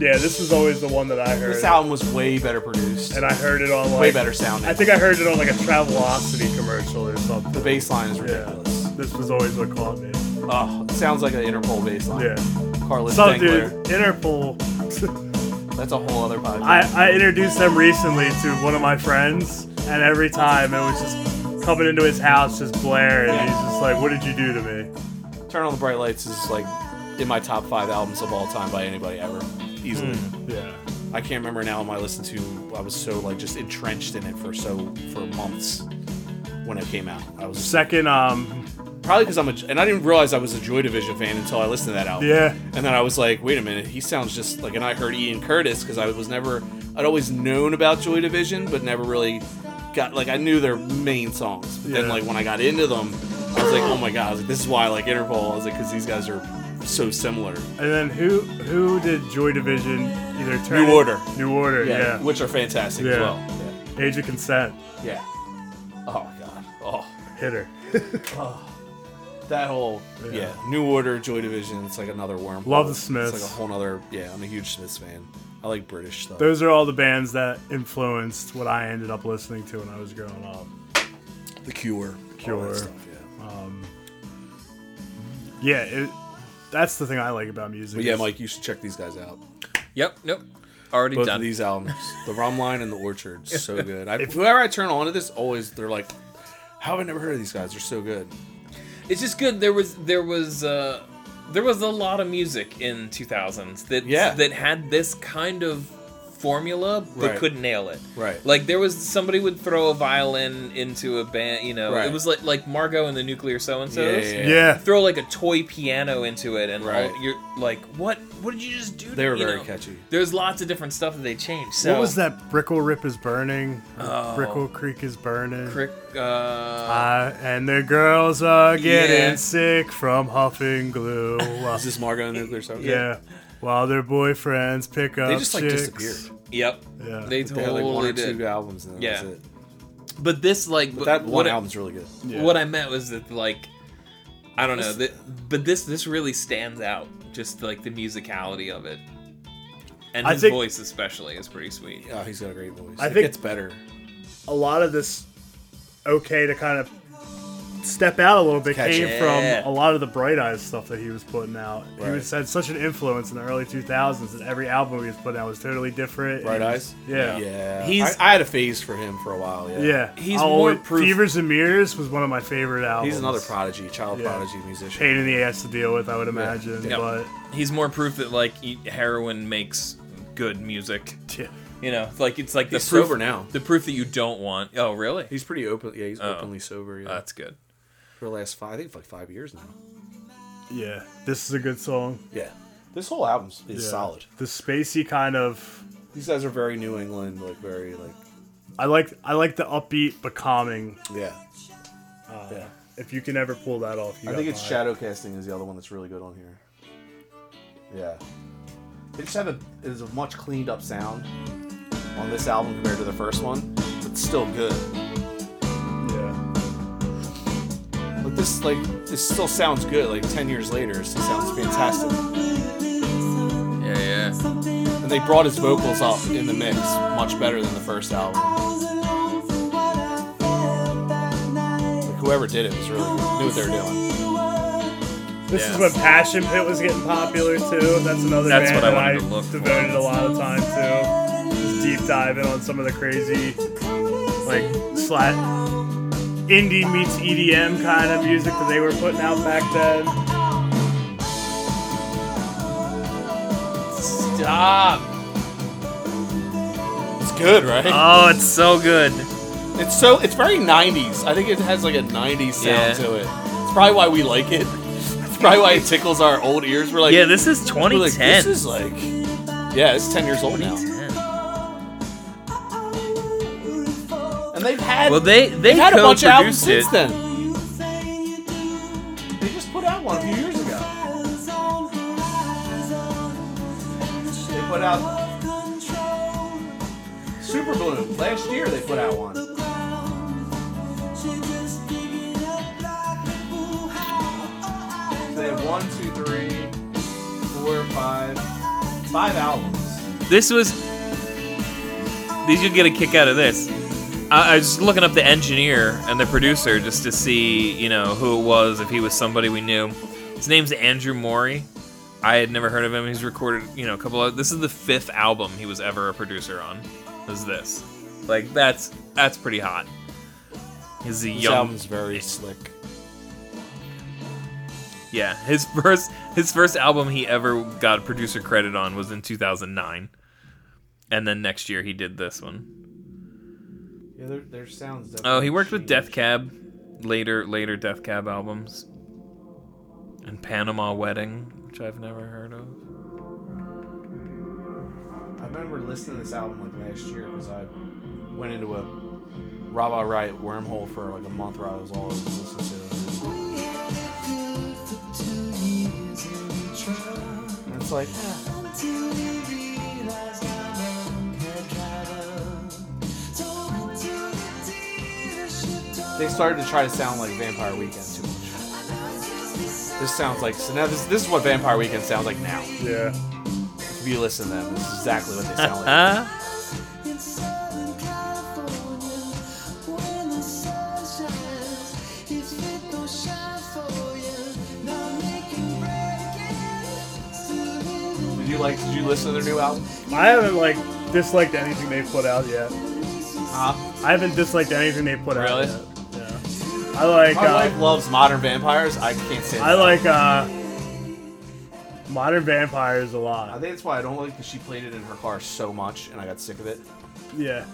Yeah, this was always the one that I heard. This album was way better produced. and I heard it on like way better sounding. I think I heard it on like a Travelocity commercial or something. the bass line is Yeah, ridiculous. this was always what caught me. Oh, it sounds like an Interpol bass line. Yeah, Carlos so dude, Interpol. That's a whole other podcast. I, I introduced them recently to one of my friends, and every time it was just coming into his house, just blaring. And he's just like, "What did you do to me?" Turn on the Bright Lights is like in my top five albums of all time by anybody ever, easily. Yeah, I can't remember now. When I listened to, I was so like just entrenched in it for so for months when it came out. I was second, um, probably because I'm a, and I didn't realize I was a Joy Division fan until I listened to that album. yeah, And then I was like, wait a minute, he sounds just like, and I heard Ian Curtis because I was never, I'd always known about Joy Division, but never really got, like, I knew their main songs. But then, like, when I got into them, I was like, oh my God, I was like, this is why I like Interpol. I was like, because these guys are so similar. and then who who did Joy Division either turn New Order. New Order, yeah, Which are fantastic as Yeah. well. Age of Consent, Yeah. Yeah. Oh, God. Oh. hitter. Oh. That whole, yeah. New Order, Joy Division, it's like another worm. Love the It's Smiths. like a whole nother, yeah, I'm a huge Smiths fan. I like British stuff. Those are all the bands that influenced what I ended up listening to when I was growing up. the Cure. Cure. Stuff, yeah. Um, yeah, it, that's the thing I like about music. But yeah, is- Mike, you should check these guys out. Yep, nope. Already Both done. of these albums, the Rhumb Line and the Orchard, so good. I, whoever I turn on to this, always they're like, "How have I never heard of these guys? They're so good." It's just good. There was there was uh, there was a lot of music in 2000s that Yeah. that had this kind of formula but Right. couldn't nail it. Right. Like there was somebody would throw a violin into a band. You know, Right. it was like like Margot and the Nuclear So and So's. Yeah, yeah, yeah, Throw like a toy piano into it, and Right. all, you're like, what? What did you just do? They were You very know? catchy. There's lots of different stuff that they changed. So what was that? Broadripple is burning. Oh. Brickle Creek is burning. Crick, uh, Uh, and the girls are getting Yeah. sick from huffing glue. Well, Is this Margot and the Nuclear Sound? yeah, while their boyfriends pick up They just like chicks. disappeared. Yep. Yeah. They They had like one totally or two albums, and that Yeah. was it. But this like But that what one I- album's really good. Yeah. What I meant was that like I don't know that, but this this really stands out. Just like the musicality of it, and his think- voice especially is pretty sweet. Yeah, he's got a great voice. I it think- it's better. a lot of this okay to kind of step out a little bit Catch came it. from a lot of the Bright Eyes stuff that he was putting out. He was had such an influence in the early 2000s that every album he was putting out was totally different. Bright was- Eyes. Yeah. Yeah. He's- I, I had a phase for him for a while. Yeah. Yeah. He's I'll more always- proof- Fevers and Mirrors was one of my favorite albums. He's another prodigy, child Yeah. prodigy musician. pain in the ass to deal with, I would imagine. Yeah. But He's more proof that like e- heroin makes good music. yeah. You know, like it's like the He's proof sober now. The proof that you don't want. Oh, really? He's pretty open. Yeah, he's Oh. openly sober. Yeah. Oh, that's good. For the last five, I think like five years now. yeah, this is a good song. Yeah. This whole album is Yeah. solid. The spacey kind of These guys are very New England, like very like I like I like the upbeat but calming. yeah. Uh, yeah. If you can ever pull that off, you I think it's shadow casting is the other one that's really good on here. Yeah. They just have a is a much cleaned up sound on this album compared to the first one, but still good. Yeah. Like this like this still sounds good. Like ten years later, it still sounds fantastic. Yeah, yeah. And they brought his vocals up in the mix much better than the first album. Like whoever did it was really knew what they were doing. This Yeah. is when Passion Pit was getting popular too. That's another That's band what I that wanted to look for. devoted a lot of time to. Just deep diving on some of the crazy, like slat indie meets EDM kind of music that they were putting out back then. Stop. It's good, right? Oh, it's so good. It's so it's very '90s. I think it has like a '90s sound Yeah. to it. It's probably why we like it. It's probably why it tickles our old ears. We're like, Yeah, this is we're like, 2010. this is like, yeah, it's 10 years old now. They've had Well, they they they've had a bunch of albums co-produced since then. They just put out one a few years ago. They put out Super Bloom last year. They put out one. So they have one, two, three, four, five, five albums. This was. These you'd get a kick out of this. I, I was looking up the engineer and the producer just to see, you know, who it was, if he was somebody we knew. His name's Andrew Maury. I had never heard of him. He's recorded, you know, a couple of. This is the fifth album he was ever a producer on. Was this? Like that's that's pretty hot. He's a This young. album's very slick. Yeah, his first his first album he ever got producer credit on was in 2009, and then next year he did this one. Yeah, their, their sounds. Oh, he worked with Death Cab, later later Death Cab albums, and Panama Wedding, which I've never heard of. I remember listening to this album like last year because I went into a Ra Ra Riot wormhole for like a month where I was all listening to it. And it's like, eh. They started to try to sound like Vampire Weekend too much. This sounds like so now this this is what Vampire Weekend sounds like now. Yeah. If you listen to them, this is exactly what they sound like. Huh? Did you like? Did you listen to their new album? I haven't like disliked anything they put out yet. Huh? I haven't disliked anything they put Really? out yet. Yeah. I like My uh, wife loves modern vampires. I can't say. I that. like uh Modern Vampires a lot. I think that's why I don't like because she played it in her car so much, and I got sick of it. Yeah.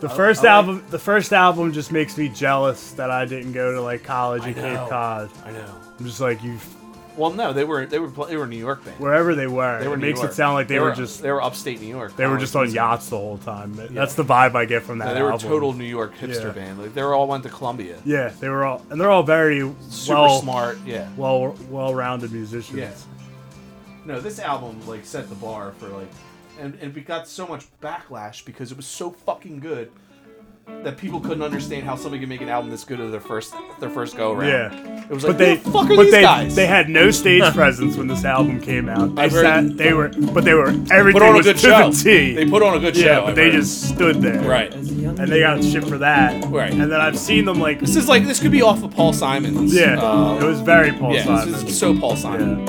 The I- first I like- album the first album just makes me jealous that I didn't go to like college I in know. Cape Cod. I know. I'm just like you Well, no, they were they were they were New York band. wherever they were. They were it New makes York. it sound like they, were, just they were upstate New York. they were just on yachts the whole time. That's the vibe I get from that Yeah, they were a album. total New York hipster Yeah. band. Like they were all went to Columbia. Yeah, they were all and they're all very Super well smart. Yeah. well well-rounded musicians. Yeah. No, this album like set the bar for like, and, and we got so much backlash because it was so fucking good that people couldn't understand how somebody could make an album this good of their first their first go around. Yeah. It was like, But they, the fuck are but these they, guys? they had no stage presence when this album came out. They I've heard- they were, but they were everything put on a was good to show. the T. They put on a good yeah, show. but I've they heard. just stood there. right. and they got shit for that. Right. And then I've seen them like, This is like this could be off of Paul Simon's. yeah, uh, it was very Paul yeah. Simon. This is so Paul Simon.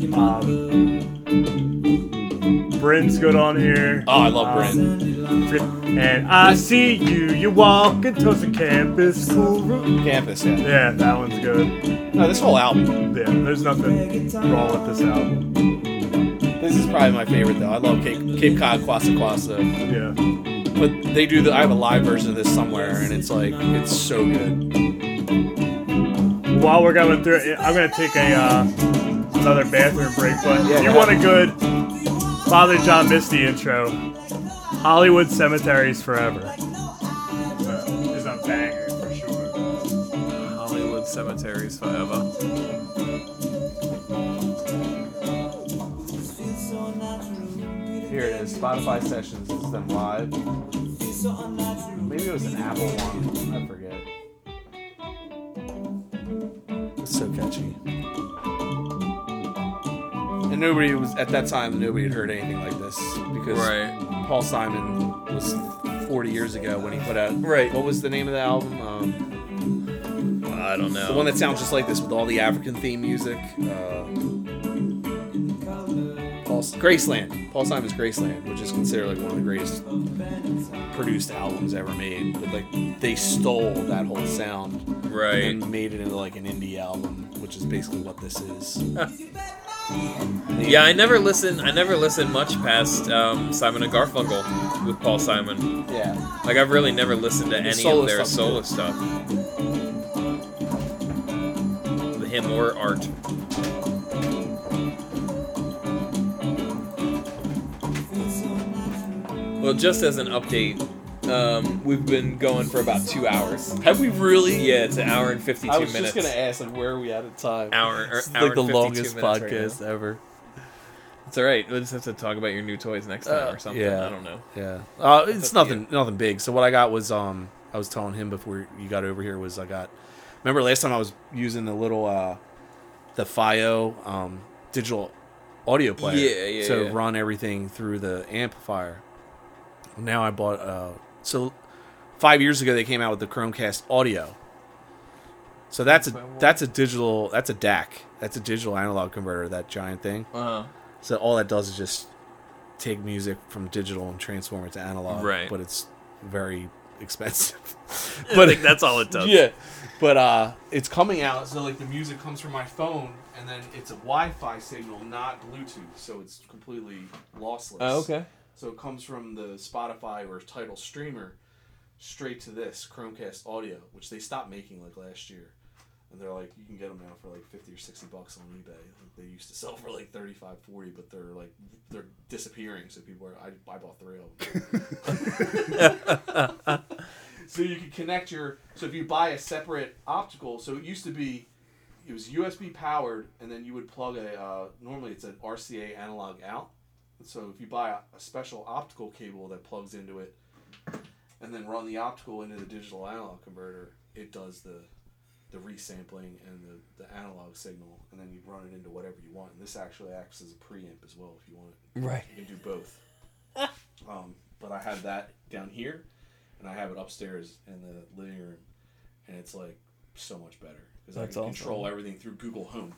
Yeah. Um, Bryn's good on here. Oh, I love Um, Bryn. And I see you, you walking towards the campus. Campus. Yeah. Yeah, that one's good. No, this whole album. Yeah, there's nothing wrong with this album. This is probably my favorite though. I love Cape Cape Cod Kwassa Kwassa. Yeah. But they do the. I have a live version of this somewhere, and it's like it's so good. While we're going through it, I'm gonna take a uh, another bathroom break. But Yeah, if you go want a good Father John Misty intro, Hollywood Cemeteries Forever uh, is a banger for sure. Hollywood cemeteries forever. Here it is. Spotify sessions. This is them live. Maybe it was an Apple one. I forget. It's so catchy. And nobody was at that time. Nobody had heard anything like this because Right. Paul Simon was 40 years ago when he put out. Right. What was the name of the album? Um, I don't know. The one that sounds just like this with all the African theme music. Uh, Paul, Graceland. Paul Simon's Graceland, which is considered like one of the greatest produced albums ever made. But like they stole that whole sound right. and then made it into like an indie album, which is basically what this is. Yeah, I never listened. I never listened much past um, Simon and Garfunkel with Paul Simon. yeah. Like I've really never listened to any of their stuff's solo good. stuff. The him or art. Well, just as an update, um, we've been going for about two hours. Have we really? Yeah, it's an hour and fifty-two minutes. I was minutes. just gonna ask, like, where are we at in time? Hour, or, It's hour like the and 52 longest minutes right podcast now. ever. It's all right. We'll just have to talk about your new toys next time Uh, or something. yeah. I don't know. Yeah, uh, it's up to nothing, nothing big. So what I got was, um, I was telling him before you got over here was I got. Remember last time I was using the little, uh, the FiiO um, digital audio player, Yeah, yeah, to yeah. run everything through the amplifier. Now I bought. Uh, so five years ago they came out with the Chromecast Audio. So that's a that's a digital that's a DAC that's a digital analog converter that giant thing. Uh-huh. So all that does is just take music from digital and transform it to analog. Right. But it's very expensive. But I think that's all it does. yeah. But uh it's coming out so like the music comes from my phone and then it's a Wi-Fi signal, not Bluetooth, so it's completely lossless. Oh, okay. So it comes from the Spotify or Tidal streamer straight to this Chromecast audio, which they stopped making like last year. And they're like, you can get them now for like 50 or 60 bucks on eBay. Like they used to sell for like 35, 40, but they're like, they're disappearing. So people are, I, I bought three of them. so you can connect your, so if you buy a separate optical, so it used to be, it was USB powered, and then you would plug a, uh, normally it's an RCA analog out. So if you buy a, a special optical cable that plugs into it, and then run the optical into the digital analog converter, it does the the resampling and the, the analog signal, and then you run it into whatever you want. And this actually acts as a preamp as well if you want it. Right. You can do both. um, but I have that down here, and I have it upstairs in the living room, and it's like so much better because I can awesome. control everything through Google Home.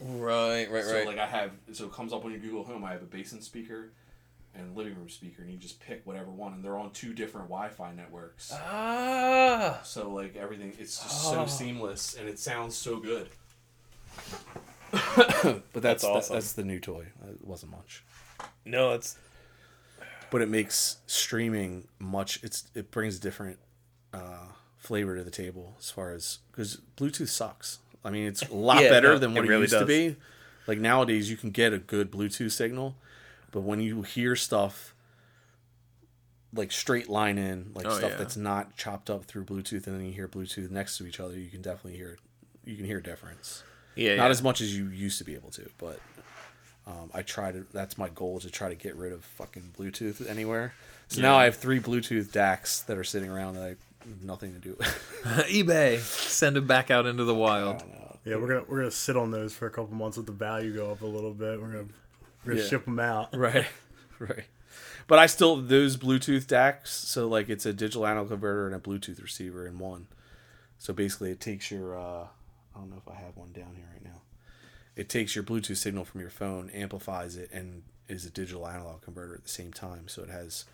Right, right, So right. like I have, so it comes up on your Google Home. I have a basement speaker and living room speaker, and you just pick whatever one, and they're on two different Wi-Fi networks. ah. So like everything, it's just so Oh. seamless, and it sounds so good. but that's That's that- awesome. that's the new toy. It wasn't much, No, it's but it makes streaming much. It's it brings different uh, flavor to the table as far as because Bluetooth sucks. I mean, it's a lot Yeah, better no, than what it, really used to be. Like nowadays, you can get a good Bluetooth signal, but when you hear stuff like straight line in, like Oh, stuff yeah. that's not chopped up through Bluetooth, and then you hear Bluetooth next to each other, you can definitely hear you can hear a difference. yeah, Not yeah. as much as you used to be able to, but um, I try to. That's my goal to try to get rid of fucking Bluetooth anywhere. So now I have three Bluetooth DACs that are sitting around that I have nothing to do. with. eBay. Send them back out into the wild. Yeah, we're gonna we're gonna sit on those for a couple months, let the value go up a little bit. We're gonna we're gonna Yeah. ship them out. right, right. But I still those Bluetooth DACs. So like it's a digital analog converter and a Bluetooth receiver in one. So basically, it takes your. Uh, I don't know if I have one down here right now. It takes your Bluetooth signal from your phone, amplifies it, and is a digital analog converter at the same time. So it has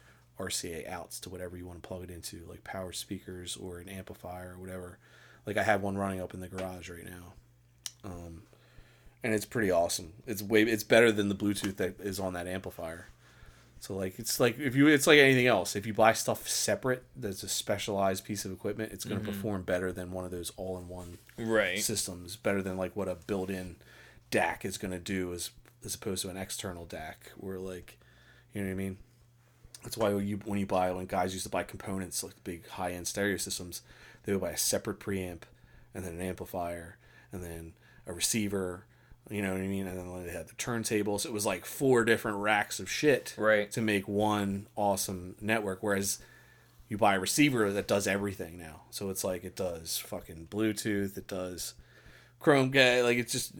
RCA outs to whatever you want to plug it into, like power speakers or an amplifier or whatever. Like I have one running up in the garage right now, um, and it's pretty awesome. It's way it's better than the Bluetooth that is on that amplifier. So like it's like if you it's like anything else. If you buy stuff separate, that's a specialized piece of equipment. It's going to perform better than one of those all-in-one Right. systems. Better than like what a built-in DAC is going to do as as opposed to an external DAC, where like you know what I mean. That's why you when you buy when guys used to buy components like big high end stereo systems, they would buy a separate preamp and then an amplifier and then a receiver. You know what I mean? And then they had the turntables. It was like four different racks of shit Right. to make one awesome network. Whereas you buy a receiver that does everything now. So it's like it does fucking Bluetooth, it does Chromecast. Like it's just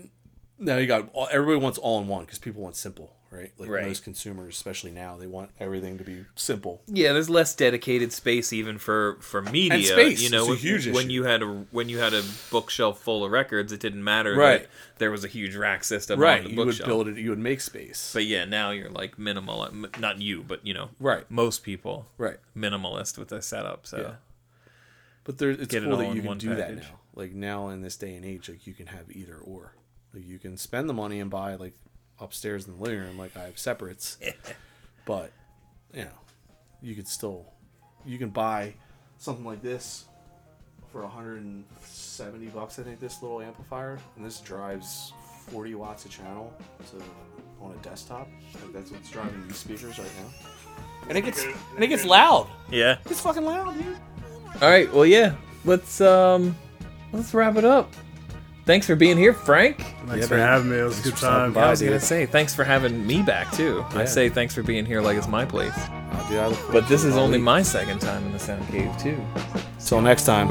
now you got all, everybody wants all in one because people want simple, right? Like Right. most consumers, especially now, they want everything to be simple. Yeah, there's less dedicated space even for for media. And space you know, a when- huge when issue. you had a when you had a bookshelf full of records, it didn't matter Right. that there was a huge rack system Right. on the You would build it. You would make space. But yeah, now you're like minimal. Not you, but you know, Right. Most people, Right. minimalist with their setup. So Yeah. But there, it's Get cool all that you can do that now. Like now in this day and age, like you can have either or. Like you can spend the money and buy like upstairs in the living room, like I have separates. but you know, you could still you can buy something like this for 170 bucks. I think this little amplifier, and this drives 40 watts a channel to on a desktop. Like that's what's driving these speakers right now. And it gets and it gets loud. yeah. It's fucking loud, dude. All right. Well, yeah. Let's um, let's wrap it up. Thanks for being here, Frank. Thanks Yeah, for man. having me. It was a good time. by. I was gonna say thanks for having me back too. I say thanks for being here like it's my place. Dude, I But this is only week. my second time in the sound cave too. Till next time.